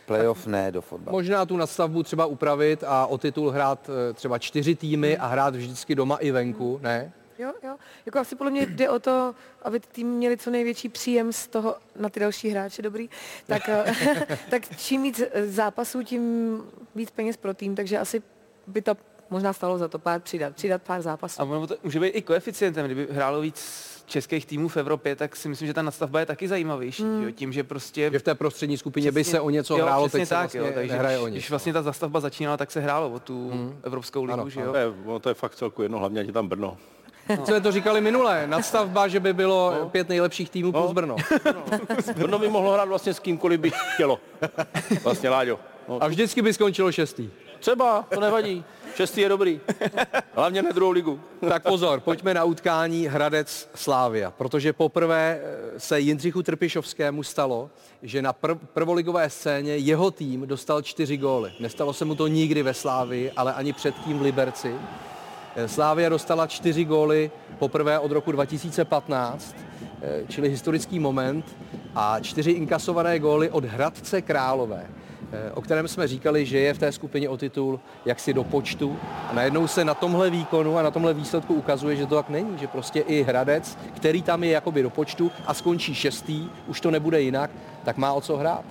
Playoff ne do fotbalu. Možná tu nadstavbu třeba upravit a o titul hrát eh, třeba čtyři týmy a hrát vždycky doma i venku, ne? Jo, jo. Jako asi podle mě jde o to, aby ty tým měli co největší příjem z toho na ty další hráče, dobrý. Tak, eh, tak čím víc zápasů, tím víc peněz pro tým, takže asi by to možná stalo za to pár přidat, přidat pár zápasů. A ono to může být i koeficientem, kdyby hrálo víc českých týmů v Evropě, tak si myslím, že ta nadstavba je taky zajímavější. Mm. Jo? Tím, že prostě... Že v té prostřední skupině přesně, by se o něco jo, hrálo, teď tak, vlastně jo, takže když, o nic. Když vlastně ta zastavba začínala, tak se hrálo o tu mm. Evropskou ligu, ano, že jo? To je, to je fakt celku jedno, hlavně je tam Brno. No. jsme to říkali minule, nadstavba, že by bylo no. pět nejlepších týmů no. plus Brno. No. Brno by mohlo hrát vlastně s kýmkoliv by chtělo. Vlastně Láďo. No. A vždycky by skončilo šestý. Třeba, to nevadí. Šestý je dobrý. Hlavně na druhou ligu. tak pozor, pojďme na utkání Hradec Slávia, protože poprvé eh, se Jindřichu Trpišovskému stalo, že na prv, prvoligové scéně jeho tým dostal čtyři góly. Nestalo se mu to nikdy ve Slávii, ale ani předtím v Liberci. Eh, Slávia dostala čtyři góly poprvé od roku 2015, eh, čili historický moment, a čtyři inkasované góly od Hradce Králové, o kterém jsme říkali, že je v té skupině o titul jaksi do počtu. A najednou se na tomhle výkonu a na tomhle výsledku ukazuje, že to tak není, že prostě i Hradec, který tam je jakoby do počtu a skončí šestý, už to nebude jinak, tak má o co hrát.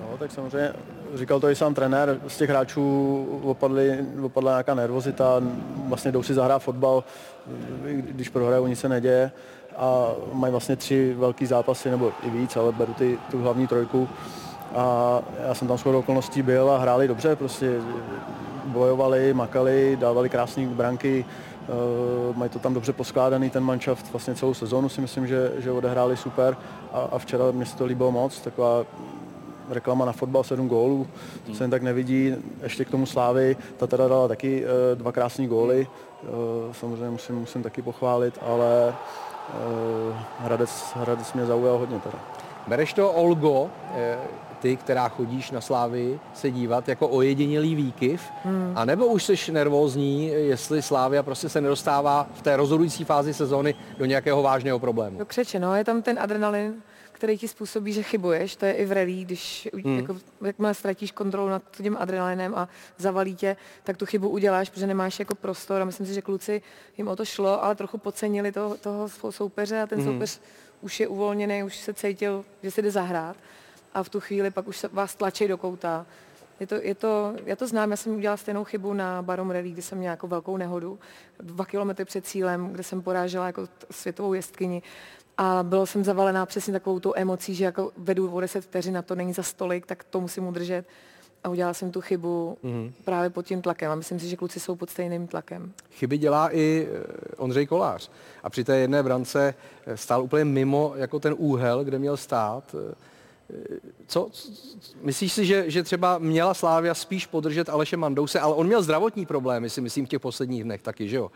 No, tak samozřejmě říkal to i sám trenér, z těch hráčů opadly, opadla nějaká nervozita, vlastně jdou si zahrát fotbal, když prohrajou, nic se neděje a mají vlastně tři velký zápasy, nebo i víc, ale beru ty, tu hlavní trojku a já jsem tam shodou okolností byl a hráli dobře, prostě bojovali, makali, dávali krásné branky, Uh, mají to tam dobře poskládaný, ten manšaft vlastně celou sezónu si myslím, že, že odehráli super. A, a včera mě se to líbilo moc, taková reklama na fotbal, sedm gólů, to se jen tak nevidí, ještě k tomu Slávy, ta teda dala taky uh, dva krásné góly, uh, samozřejmě musím, musím taky pochválit, ale Hradec, Hradec mě zaujal hodně teda. Bereš to, Olgo, ty, která chodíš na Slávy se dívat jako ojedinělý výkyv, hmm. a nebo už jsi nervózní, jestli Slávia prostě se nedostává v té rozhodující fázi sezóny do nějakého vážného problému? Do křeče, no, je tam ten adrenalin, který ti způsobí, že chybuješ, to je i v rally, když hmm. jako, jakmile ztratíš kontrolu nad tím adrenalinem a zavalí tě, tak tu chybu uděláš, protože nemáš jako prostor a myslím si, že kluci jim o to šlo, ale trochu podcenili toho, toho soupeře a ten hmm. soupeř už je uvolněný, už se cítil, že se jde zahrát a v tu chvíli pak už vás tlačí do kouta. Je to, je to, já to znám, já jsem udělala stejnou chybu na Barom Rally, kdy jsem měla jako velkou nehodu, dva kilometry před cílem, kde jsem porážela jako světovou jestkyni a byla jsem zavalená přesně takovou tou emocí, že jako vedu o 10 vteřin na to není za stolik, tak to musím udržet. A udělala jsem tu chybu mm-hmm. právě pod tím tlakem a myslím si, že kluci jsou pod stejným tlakem. Chyby dělá i eh, Ondřej Kolář. A při té jedné brance eh, stál úplně mimo jako ten úhel, kde měl stát. Eh, co, co myslíš si, že, že třeba měla Slávia spíš podržet Aleše Mandouse, ale on měl zdravotní problémy, si myslím, v těch posledních dnech taky, že jo?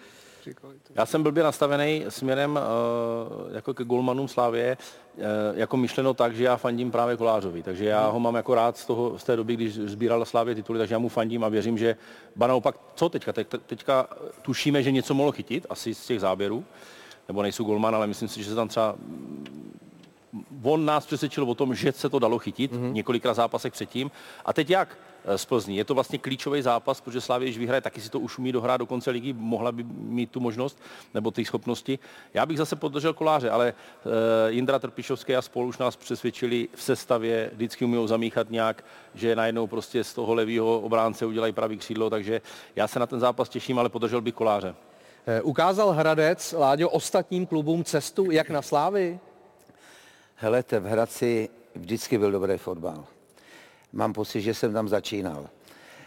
Já jsem blbě nastavený směrem uh, jako ke golmanům Slávě, uh, jako myšleno tak, že já fandím právě Kolářovi, takže já ho mám jako rád z, toho, z té doby, když sbírala Slávě tituly, takže já mu fandím a věřím, že ba naopak, co teďka? Te, teďka tušíme, že něco mohlo chytit, asi z těch záběrů, nebo nejsou golman, ale myslím si, že se tam třeba on nás přesvědčil o tom, že se to dalo chytit mm-hmm. několikrát zápasech předtím. A teď jak z Plzní? Je to vlastně klíčový zápas, protože Slávě, když vyhraje, taky si to už umí dohrát do konce ligy, mohla by mít tu možnost nebo ty schopnosti. Já bych zase podržel koláře, ale uh, Jindra Trpišovský a spolu už nás přesvědčili v sestavě, vždycky umí zamíchat nějak, že najednou prostě z toho levého obránce udělají pravý křídlo, takže já se na ten zápas těším, ale podržel bych koláře. Eh, ukázal Hradec, Láďo, ostatním klubům cestu, jak na Slávy? Helete, v Hradci vždycky byl dobrý fotbal. Mám pocit, že jsem tam začínal.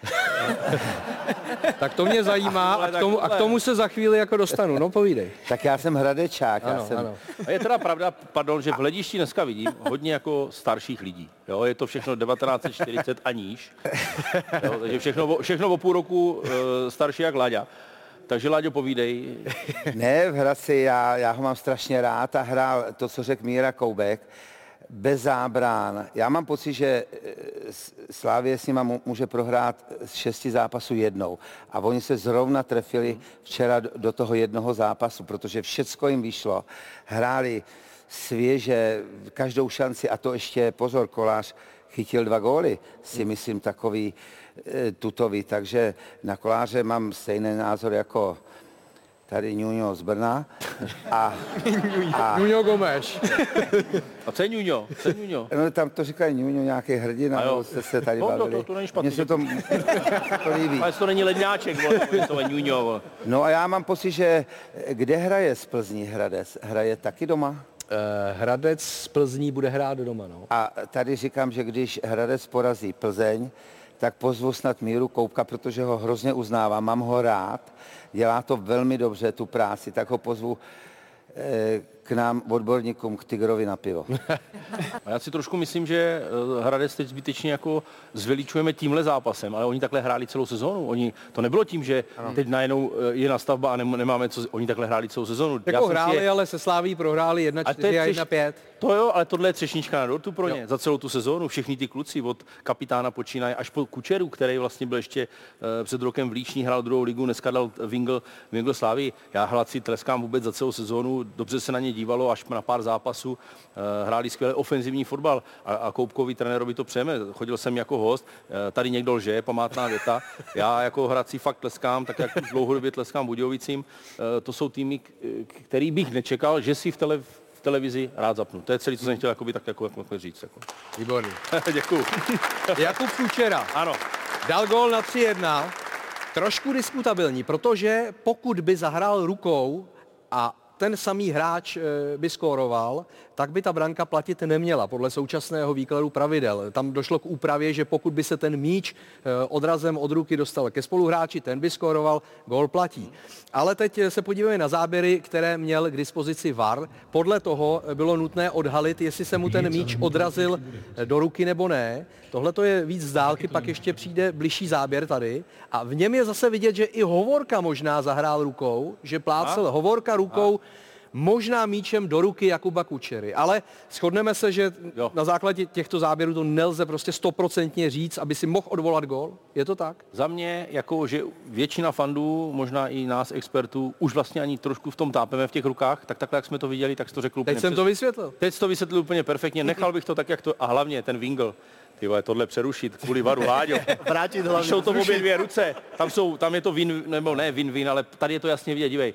tak to mě zajímá a k, tomu, a k tomu se za chvíli jako dostanu. No povídej. Tak já jsem hradečák. Ano, já jsem... ano. A je teda pravda, pardon, že v hledišti dneska vidím hodně jako starších lidí. Jo, je to všechno 1940 a níž. Jo, takže všechno, všechno o půl roku uh, starší jak Láďa. Takže Láďo, povídej. ne, v Hradci, já, já ho mám strašně rád a hrál to, co řekl Míra Koubek, bez zábrán. Já mám pocit, že eh, Slávě s nima může prohrát z šesti zápasů jednou. A oni se zrovna trefili včera do toho jednoho zápasu, protože všecko jim vyšlo. Hráli svěže, každou šanci a to ještě, pozor, kolář chytil dva góly, si myslím takový, Eh, tutovi, takže na koláře mám stejný názor jako tady Nuno z Brna. A, a Nuno Gomeš. A co je Nuno? Co je Nuno? No tam to říkají Nuno, nějaký hrdina, nebo jste se tady no, bavili. To, to, to není špatný. Mně se to, to líbí. Ale to není ledňáček, to je Nuno. No a já mám pocit, že kde hraje z Plzní Hradec? Hraje taky doma? Eh, Hradec z Plzní bude hrát doma, no. A tady říkám, že když Hradec porazí Plzeň, tak pozvu snad Míru Koupka, protože ho hrozně uznávám, mám ho rád, dělá to velmi dobře, tu práci, tak ho pozvu eh, k nám odborníkům k Tigrovi na pivo. A já si trošku myslím, že eh, Hradec teď zbytečně jako zveličujeme tímhle zápasem, ale oni takhle hráli celou sezónu. Oni, to nebylo tím, že ano. teď najednou eh, je nastavba a nemáme co, oni takhle hráli celou sezónu. Jako hráli, je... ale se Sláví prohráli 1-4 a 1-5. To jo, ale tohle je třešnička na dortu pro ně jo. za celou tu sezónu. Všichni ty kluci od kapitána počínají až po Kučeru, který vlastně byl ještě uh, před rokem v Líční, hrál druhou ligu, dneska dal Wingl, Wingl Slávy. Já Hladci tleskám vůbec za celou sezónu, dobře se na ně dívalo až na pár zápasů. Uh, hráli skvěle ofenzivní fotbal a, a Koupkovi trenérovi to přejeme. Chodil jsem jako host, uh, tady někdo lže, památná věta. Já jako Hradci fakt tleskám, tak jak už dlouhodobě tleskám Budějovicím. Uh, to jsou týmy, který bych nečekal, že si v tele televizi rád zapnu. To je celé, co jsem chtěl jakoby, tak jako, jako říct. Jako. Výborný. Děkuju. Jakub Kučera. Ano. Dal gól na 3-1. Trošku diskutabilní, protože pokud by zahrál rukou a ten samý hráč eh, by skóroval, tak by ta branka platit neměla podle současného výkladu pravidel. Tam došlo k úpravě, že pokud by se ten míč eh, odrazem od ruky dostal ke spoluhráči, ten by skóroval, gól platí. Ale teď se podíváme na záběry, které měl k dispozici VAR. Podle toho bylo nutné odhalit, jestli se mu ten míč odrazil do ruky nebo ne. Tohle to je víc z dálky, pak ještě přijde bližší záběr tady. A v něm je zase vidět, že i Hovorka možná zahrál rukou, že plácel Hovorka rukou možná míčem do ruky Jakuba Kučery. Ale shodneme se, že jo. na základě těchto záběrů to nelze prostě stoprocentně říct, aby si mohl odvolat gol. Je to tak? Za mě, jako že většina fandů, možná i nás expertů, už vlastně ani trošku v tom tápeme v těch rukách, tak takhle, jak jsme to viděli, tak to řekl úplně Teď jsem přes... to vysvětlil. Teď to vysvětlil úplně perfektně, nechal bych to tak, jak to, a hlavně ten Wingle, ty vole, tohle přerušit kvůli varu, Láďo. Vrátit hlavně. Jsou to obě dvě ruce, tam, jsou, tam je to win, nebo ne win-win, ale tady je to jasně vidět, dívej.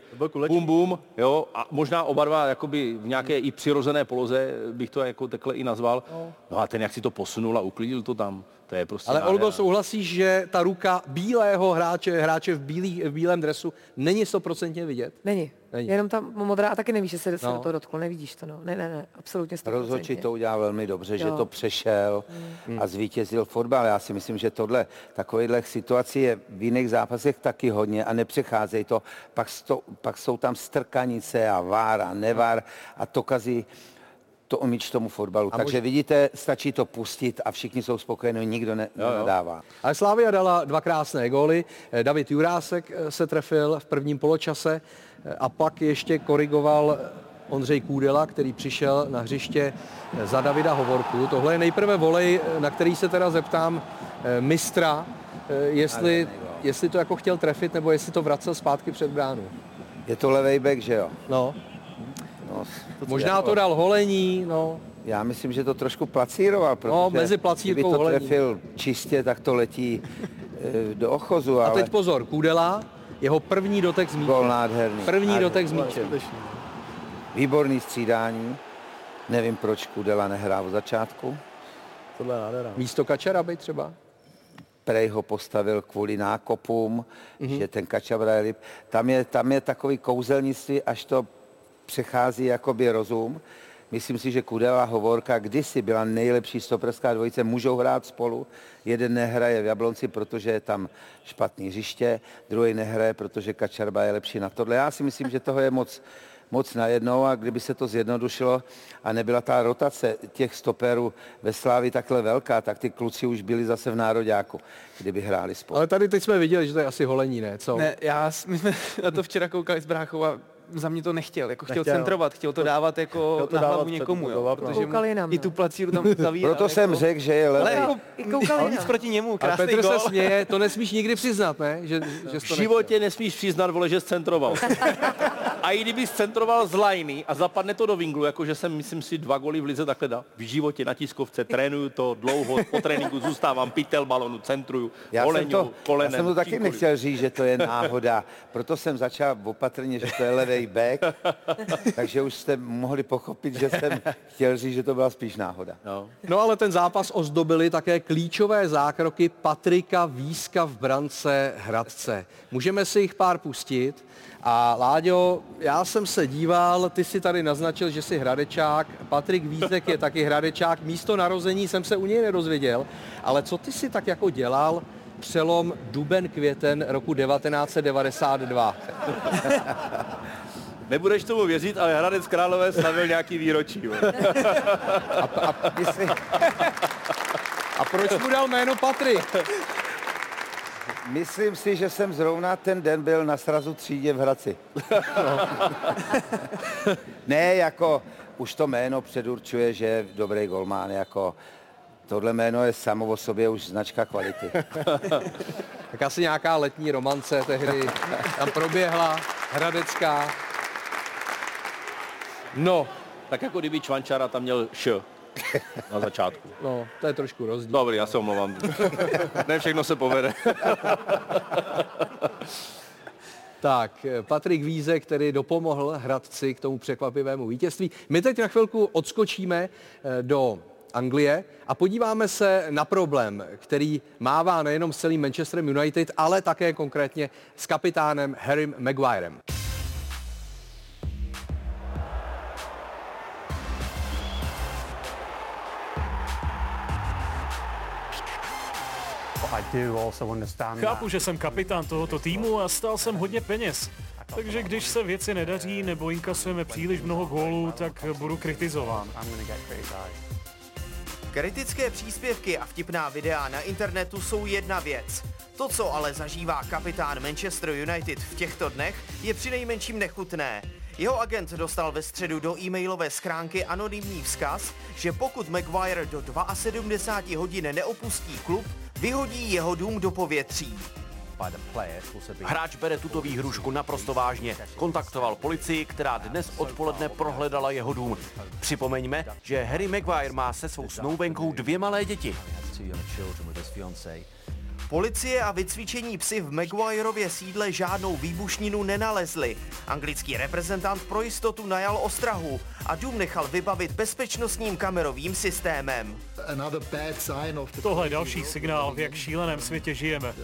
Bum, bum, jo, a možná oba dva jakoby v nějaké i přirozené poloze bych to jako takhle i nazval. No a ten, jak si to posunul a uklidil to tam, to je prostě Ale. Olgo, souhlasíš, že ta ruka bílého hráče, hráče v, bílý, v bílém dresu není stoprocentně vidět? Není. Není. Jenom tam modrá a taky nevíš, že se, se No. do toho dotklo. Nevidíš to, no. Ne, ne, ne, absolutně 100%. Rozhodčí to udělal velmi dobře, že Jo. to přešel a zvítězil fotbal. Já si myslím, že tohle, takovýchhle situací je v jiných zápasech taky hodně a nepřecházejí to. Pak, sto, pak jsou tam strkanice a vár a nevár a to kazí to omíč tomu fotbalu. A Takže mož- vidíte, stačí to pustit a všichni jsou spokojení, nikdo ne, Jo, jo. nedává. Ale Slávia dala dva krásné góly. Eh, David Jurásek eh, se trefil v prvním poločase eh, a pak ještě korigoval Ondřej Kůdela, který přišel na hřiště za Davida Hovorku. Tohle je nejprve volej, na který se teda zeptám mistra, jestli, jestli to jako chtěl trefit, nebo jestli to vracel zpátky před bránu. Je to levej back, že jo? No. No Možná to dal holení, no. Já myslím, že to trošku placíroval, protože mezi placírkou kdyby to holení. trefil čistě, tak to letí eh, do ochozu. A ale... teď pozor, Kůdela, jeho první dotek s míčem. Gol nádherný. První Nádherný. dotek s míčem. Výborný střídání. Nevím, proč Kudela nehrál od začátku. Tohle je nádhera. Místo Kačera by třeba? Prej ho postavil kvůli nákopům, Mhm. mm-hmm. že ten Kačabra je líp. Tam je, tam je takový kouzelnictví, až to přechází jakoby rozum. Myslím si, že Kudela Hovorka kdysi byla nejlepší stoperská dvojice, můžou hrát spolu. Jeden nehraje v Jablonci, protože je tam špatný hřiště, druhý nehraje, protože Kačarba je lepší na tohle. Já si myslím, že toho je moc, moc najednou a kdyby se to zjednodušilo a nebyla ta rotace těch stoperů ve Slávi takhle velká, tak ty kluci už byli zase v nároďáku, kdyby hráli spolu. Ale tady teď jsme viděli, že to je asi holení, ne? Co? Ne, já, my jsme na to včera koukali s bráchou a za mě to nechtěl, jako chtěl, Nechtěl. centrovat, chtěl to dávat jako Chtěl to na dávat hlavu někomu, jo, no. protože Koukal mu jinam, i no. tu placíru tam zavíral. Proto jsem jako, řekl, že je Ale levý. jako, I koukal ale nic proti němu, Ale krásný Petr gol. se směje, to nesmíš nikdy přiznat, ne? Že, že jsi V životě nesmíš přiznat, vole, že centroval. A i kdyby centroval z liney a zapadne to do vinglu, jakože jsem, myslím si, dva goly v lize takhle dal. V životě na tiskovce trénuju to dlouho, po tréninku zůstávám pytel balonu, centruju, Já jsem, holeňu, to, já kolenem. jsem to taky čímkoliv. nechtěl říct, že to je náhoda. Proto jsem začal opatrně, že to je levej back, takže už jste mohli pochopit, že jsem chtěl říct, že to byla spíš náhoda. No. No ale ten zápas ozdobily také klíčové zákroky Patrika Víska v brance Hradce. Můžeme si jich pár pustit. A Láďo, já jsem se díval, ty si tady naznačil, že jsi hradečák, Patrik Vízek je taky hradečák, místo narození jsem se u něj nedozvěděl, ale co ty si tak jako dělal přelom duben-květen roku 1992? Nebudeš tomu věřit, ale Hradec Králové slavil nějaký výročí. vole. A proč mu dal jméno Patrik? Myslím si, že jsem zrovna ten den byl na srazu třídě v Hradci. ne, jako už to jméno předurčuje, že je dobrý golmán, jako tohle jméno je samo o sobě už značka kvality. Tak asi nějaká letní romance tehdy tam proběhla, hradecká. No, Tak jako kdyby Čvančara tam měl š na začátku. no, to je trošku rozdíl. Dobrý, já se omlouvám. Ne všechno se povede. Tak, Patrik Vízek, který dopomohl Hradci k tomu překvapivému vítězství. My teď na chvilku odskočíme eh, do Anglie a podíváme se na problém, který mává nejenom s celým Manchesterem United, ale také konkrétně s kapitánem Harrym Maguirem. Chápu, že jsem kapitán tohoto týmu a stal jsem hodně peněz. Takže když se věci nedaří nebo inkasujeme příliš mnoho gólů, tak budu kritizován. Kritické příspěvky a vtipná videa na internetu jsou jedna věc. To, co ale zažívá kapitán Manchester United v těchto dnech, je přinejmenším nechutné. Jeho agent dostal ve středu do e-mailové schránky anonymní vzkaz, že pokud Maguire do 72 hodin neopustí klub, vyhodí jeho dům do povětří. Hráč bere tuto výhrušku naprosto vážně. Kontaktoval policii, která dnes odpoledne prohledala jeho dům. Připomeňme, že Harry Maguire má se svou snoubenkou dvě malé děti. Policie a vycvičení psy v Maguireově sídle žádnou výbušninu nenalezli. Anglický reprezentant pro jistotu najal ostrahu a dům nechal vybavit bezpečnostním kamerovým systémem. Tohle je další signál, v jak šíleném světě žijeme.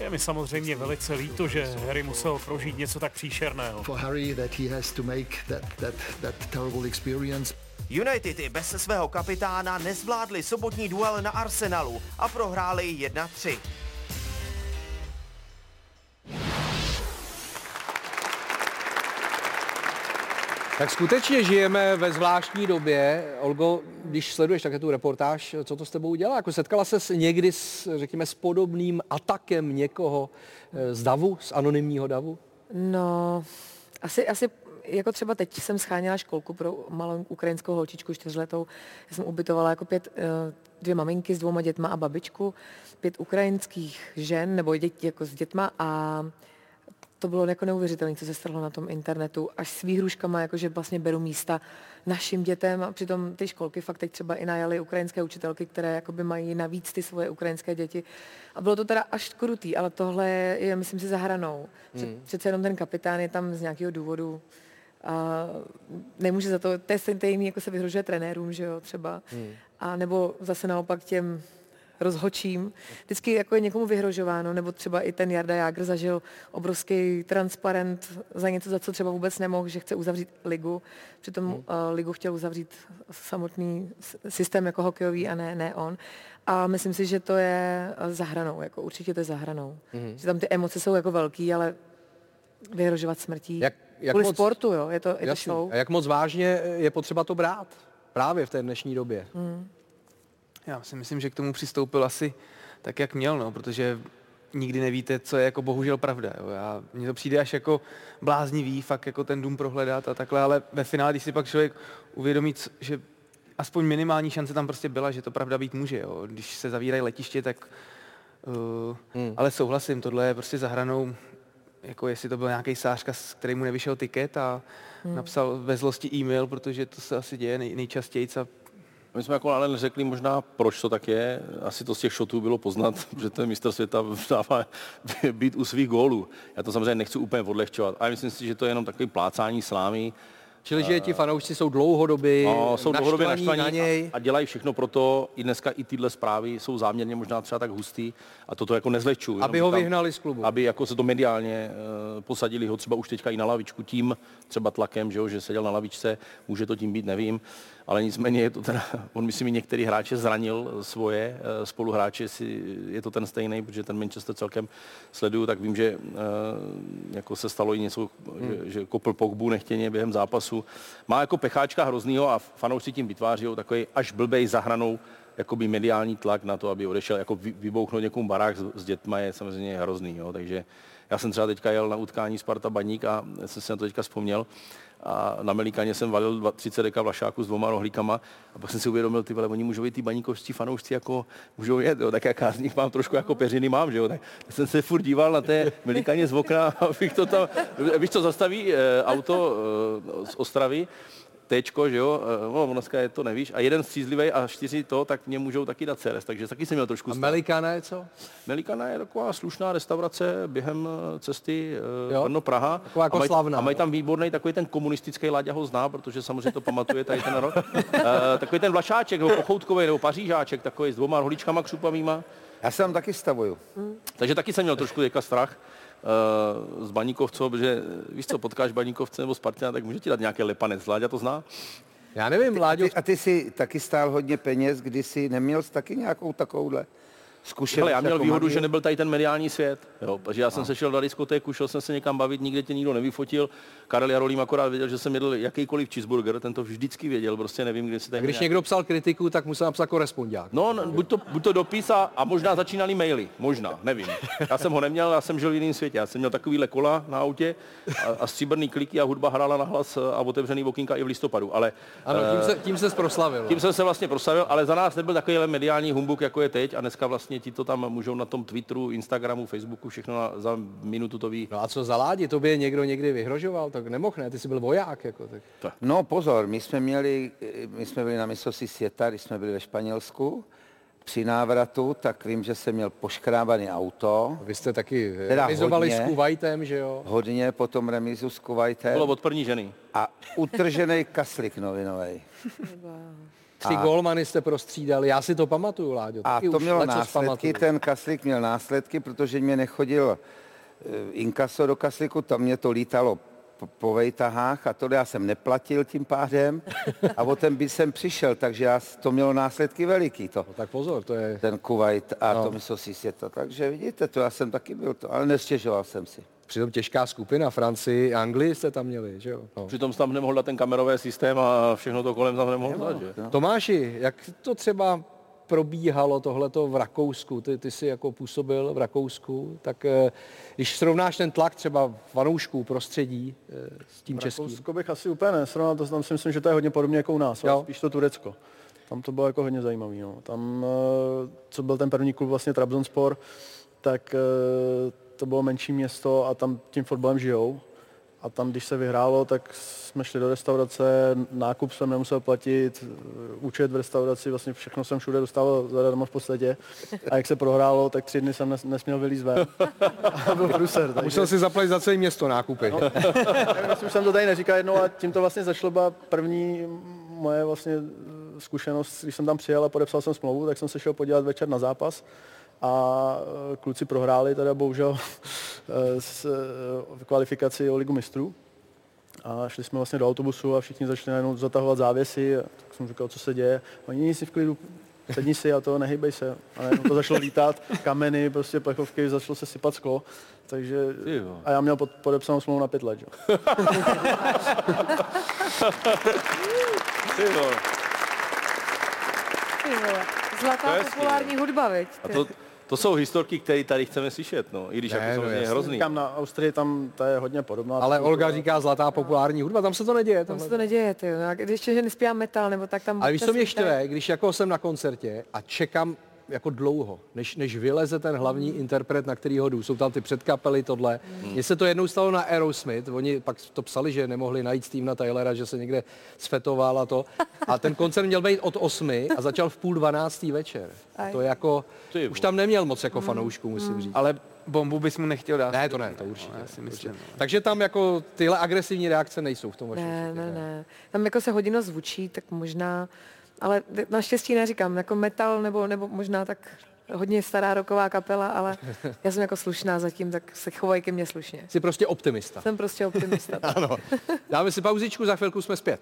Je mi samozřejmě velice líto, že Harry musel prožít něco tak příšerného. United i bez svého kapitána nezvládli sobotní duel na Arsenalu a prohráli 1-3. Tak skutečně žijeme ve zvláštní době. Olgo, když sleduješ také tu reportáž, co to s tebou dělá? Jako setkala se někdy s, řekněme, s podobným atakem někoho eh, z davu, z anonymního davu? No, asi, asi jako třeba teď jsem scháněla školku pro malou ukrajinskou holčičku čtyřletou. Já jsem ubytovala jako pět, eh, dvě maminky s dvouma dětma a babičku, pět ukrajinských žen nebo děti jako s dětma a to bylo jako neuvěřitelné, co se stalo na tom internetu, až s výhruškama, jakože vlastně beru místa našim dětem a přitom ty školky fakt teď třeba i najali ukrajinské učitelky, které jakoby mají navíc ty svoje ukrajinské děti. A bylo to teda až krutý, ale tohle je, myslím si, za hranou. Hmm. Přece jenom ten kapitán je tam z nějakého důvodu a nemůže za to, to je stejný, jako se vyhrožuje trenérům, že jo, třeba. Hmm. A nebo zase naopak těm rozhočím. Vždycky jako je někomu vyhrožováno, nebo třeba i ten Jarda Jágr zažil obrovský transparent za něco, za co třeba vůbec nemohl, že chce uzavřít ligu. Přitom hmm. uh, ligu chtěl uzavřít samotný systém jako hokejový a ne, ne on. A myslím si, že to je za hranou, jako určitě to je za hranou. Hmm. Že tam ty emoce jsou jako velký, ale vyhrožovat smrtí. Jak, jak Kvůli moc, sportu, jo, je to, je to show. A jak moc vážně je potřeba to brát právě v té dnešní době? Hmm. Já si myslím, že k tomu přistoupil asi tak, jak měl, no, protože nikdy nevíte, co je jako bohužel pravda. Jo. Já, mně to přijde až jako bláznivý, fakt jako ten dům prohledat a takhle, ale ve finále, když si pak člověk uvědomí, že aspoň minimální šance tam prostě byla, že to pravda být může. Jo. Když se zavírají letiště, tak... Uh, hmm. Ale souhlasím, tohle je prostě za hranou, jako jestli to byl nějaký sářka, s který mu nevyšel tiket a hmm. napsal ve zlosti e-mail, protože to se asi děje nej, nejčastěji a my jsme jako ale neřekli možná, proč to tak je. Asi to z těch šotů bylo poznat, že ten mistr světa dává být u svých gólů. Já to samozřejmě nechci úplně odlehčovat, ale myslím si, že to je jenom takový plácání slámy. Čili, že ti fanoušci jsou dlouhodobě no, jsou dlouhodobě naštvaní na něj. A, a dělají všechno pro to, i dneska i tyhle zprávy jsou záměrně možná třeba tak hustý a toto jako nezleču. Aby ho vyhnali z klubu. Aby jako se to mediálně uh, posadili ho třeba už teďka i na lavičku tím třeba tlakem, že, jo, že seděl na lavičce, může to tím být, nevím ale nicméně je to ten, on myslím, některý hráče zranil svoje eh, spoluhráče, si je to ten stejný, protože ten Manchester celkem sleduju, tak vím, že eh, jako se stalo i něco, hmm. že, že kopl Pogbu nechtěně během zápasu. Má jako pecháčka hroznýho a fanoušci tím vytváří takový až blbej zahranou jakoby mediální tlak na to, aby odešel, jako vybouchnout někomu barák s, s dětma je samozřejmě hrozný, jo, takže já jsem třeba teďka jel na utkání Sparta Baník a jsem si na to teďka vzpomněl. A na Melíkaně jsem valil 30 deka vlašáku s dvoma rohlíkama a pak jsem si uvědomil, ty vole, oni můžou být ty baníkovští fanoušci jako můžou jet, jo, tak já z nich mám trošku jako peřiny mám, že jo, tak jsem se furt díval na té Melíkaně z okna, abych to tam, víš co, zastaví e, auto e, z Ostravy Tčko, že jo, eh, no, dneska je to nevíš, a jeden střízlivý a čtyři to, tak mě můžou taky dát ceres, takže taky jsem měl trošku. A Melikana je co? Melikana je taková slušná restaurace během eh, cesty uh, Brno Praha. Taková jako a mají, slavná. A mají tam výborný takový ten komunistický Láďa ho zná, protože samozřejmě to pamatuje tady ten rok. uh, takový ten vlašáček, nebo pochoutkový, nebo pařížáček, takový s dvoma rohlíčkama křupavýma. Já se tam taky stavuju. Hmm. Takže taky jsem měl trošku teďka strach uh, s baníkovcem, protože víš co, potkáš baníkovce nebo Spartina, tak může ti dát nějaké lepanec. Láďa to zná? Já nevím, Láďo. A ty, a ty jsi taky stál hodně peněz, když jsi neměl jsi taky nějakou takovouhle zkušenost. Ale já měl jako výhodu, mladý. že nebyl tady ten mediální svět. Jo, protože já jsem No. se šel na diskotéku, šel jsem se někam bavit, nikde tě nikdo nevyfotil. Karel Jarolím akorát věděl, že jsem jedl jakýkoliv cheeseburger, ten to vždycky věděl, prostě nevím, kde si A tady. když někdo psal kritiku, tak musel napsat korespondiák. No, no buď, to, buď to dopis a, a možná začínali maily, možná, nevím. Já jsem ho neměl, já jsem žil v jiném světě. Já jsem měl takovýhle kola na autě a, a stříbrný kliky a hudba hrála na hlas a otevřený okýnka i v listopadu. Ale, Ano, tím eh, se, tím se proslavil. tím jsem se vlastně proslavil, ale za nás nebyl takovýhle mediální humbuk, jako je teď a dneska vlastně ti to tam můžou na tom Twitteru, Instagramu, Facebooku všechno na, za minutu to ví. No a co za ládi, tobě někdo někdy vyhrožoval, tak nemohl, ne? Ty jsi byl voják, jako, tak. No pozor, my jsme měli, my jsme byli na mistrovství světa, když jsme byli ve Španělsku. Při návratu, tak vím, že jsem měl poškrábaný auto. Vy jste taky Teda remizovali hodně. s Kuwaitem, že jo? Hodně, potom remizu s Kuwaitem. Bylo od první ženy. A utržený kaslik novinový. Tři A- golmany jste prostřídali, já si to pamatuju, Láďo. A to mělo následky, ten kaslík měl následky, protože mě nechodil eh, inkaso do kaslíku, tam mě to lítalo po, vejtahách a to já jsem neplatil tím pádem a o ten by jsem přišel, takže já, to mělo následky veliký to. No, tak pozor, to je... Ten Kuwait a No. to mistrovství světa, takže vidíte, to já jsem taky byl to, ale nestěžoval jsem si. Přitom těžká skupina, Francii, Anglii jste tam měli, že jo? No. Přitom tam nemohl dát ten kamerový systém a všechno to kolem tam nemohl dát, že? Tomáši, jak to třeba probíhalo tohleto v Rakousku? Ty, ty jsi jako působil v Rakousku, tak eh, když srovnáš ten tlak třeba fanoušků, prostředí eh, s tím českým. Rakousko bych asi úplně nesrovnal, to tam si myslím, že to je hodně podobně jako u nás, ale spíš to Turecko. Tam to bylo jako hodně zajímavý. No. Tam, eh, co byl ten první klub, vlastně Trabzonspor, tak to bylo menší město a tam tím fotbalem žijou. A tam, když se vyhrálo, tak jsme šli do restaurace, nákup jsem nemusel platit, účet v restauraci, vlastně všechno jsem všude dostával zadarmo v podstatě. A jak se prohrálo, tak tři dny jsem nes, nesměl vylízt ven. A byl pruser. A musel si zaplatit za celé město nákupy. No. Nevím, už jsem to tady neříkal jednou, ale tím to vlastně začalo, byla první moje vlastně zkušenost, když jsem tam přijel a podepsal jsem smlouvu, tak jsem se šel podívat večer na zápas a eh, kluci prohráli teda bohužel eh, s eh, kvalifikaci o ligu mistrů. A šli jsme vlastně do autobusu a všichni začali najednou zatahovat závěsy. A tak jsem říkal, co se děje. Oni si v klidu, sedni si a to nehybej se. A najednou to začalo lítat, kameny, prostě plechovky, začalo se sypat sklo. Takže, a já měl pod, podepsanou smlouvu na pět let. Jo. Ty vole. Zlatá populární hudba, viď? To, jsou historky, které tady chceme slyšet, no. I když Ne, jako no samozřejmě jasně. hrozný. Říkám, na Austrii tam ta je hodně podobná. Ale Olga říká zlatá populární hudba, tam se to neděje. Tam Tam se to neděje, ty. jo. A když že nespívám metal, nebo tak tam... Ale víš, co mě štve, když jako jsem na koncertě a čekám jako dlouho, než, než vyleze ten hlavní interpret, na který jdu. Jsou tam ty předkapely, tohle. Hmm. Mně se to jednou stalo na Aerosmith, oni pak to psali, že nemohli najít Stevena Tylera, že se někde sfetoval a to. A ten koncert měl být od 8 a začal v půl 12. večer. A to je jako, už tam neměl moc jako fanoušků, musím říct. Ale bombu bys mu nechtěl dát. Ne, to ne, to určitě. Já si myslím. no. Takže tam jako tyhle agresivní reakce nejsou v tom vašem Ne, světě, ne, ne. Tam jako se hodino zvučí, tak možná, ale naštěstí neříkám, jako metal nebo, nebo možná tak hodně stará roková kapela, ale já jsem jako slušná zatím, tak se chovají ke mně slušně. Jsi prostě optimista. Jsem prostě optimista. Ano. Dáme si pauzičku, za chvilku jsme zpět.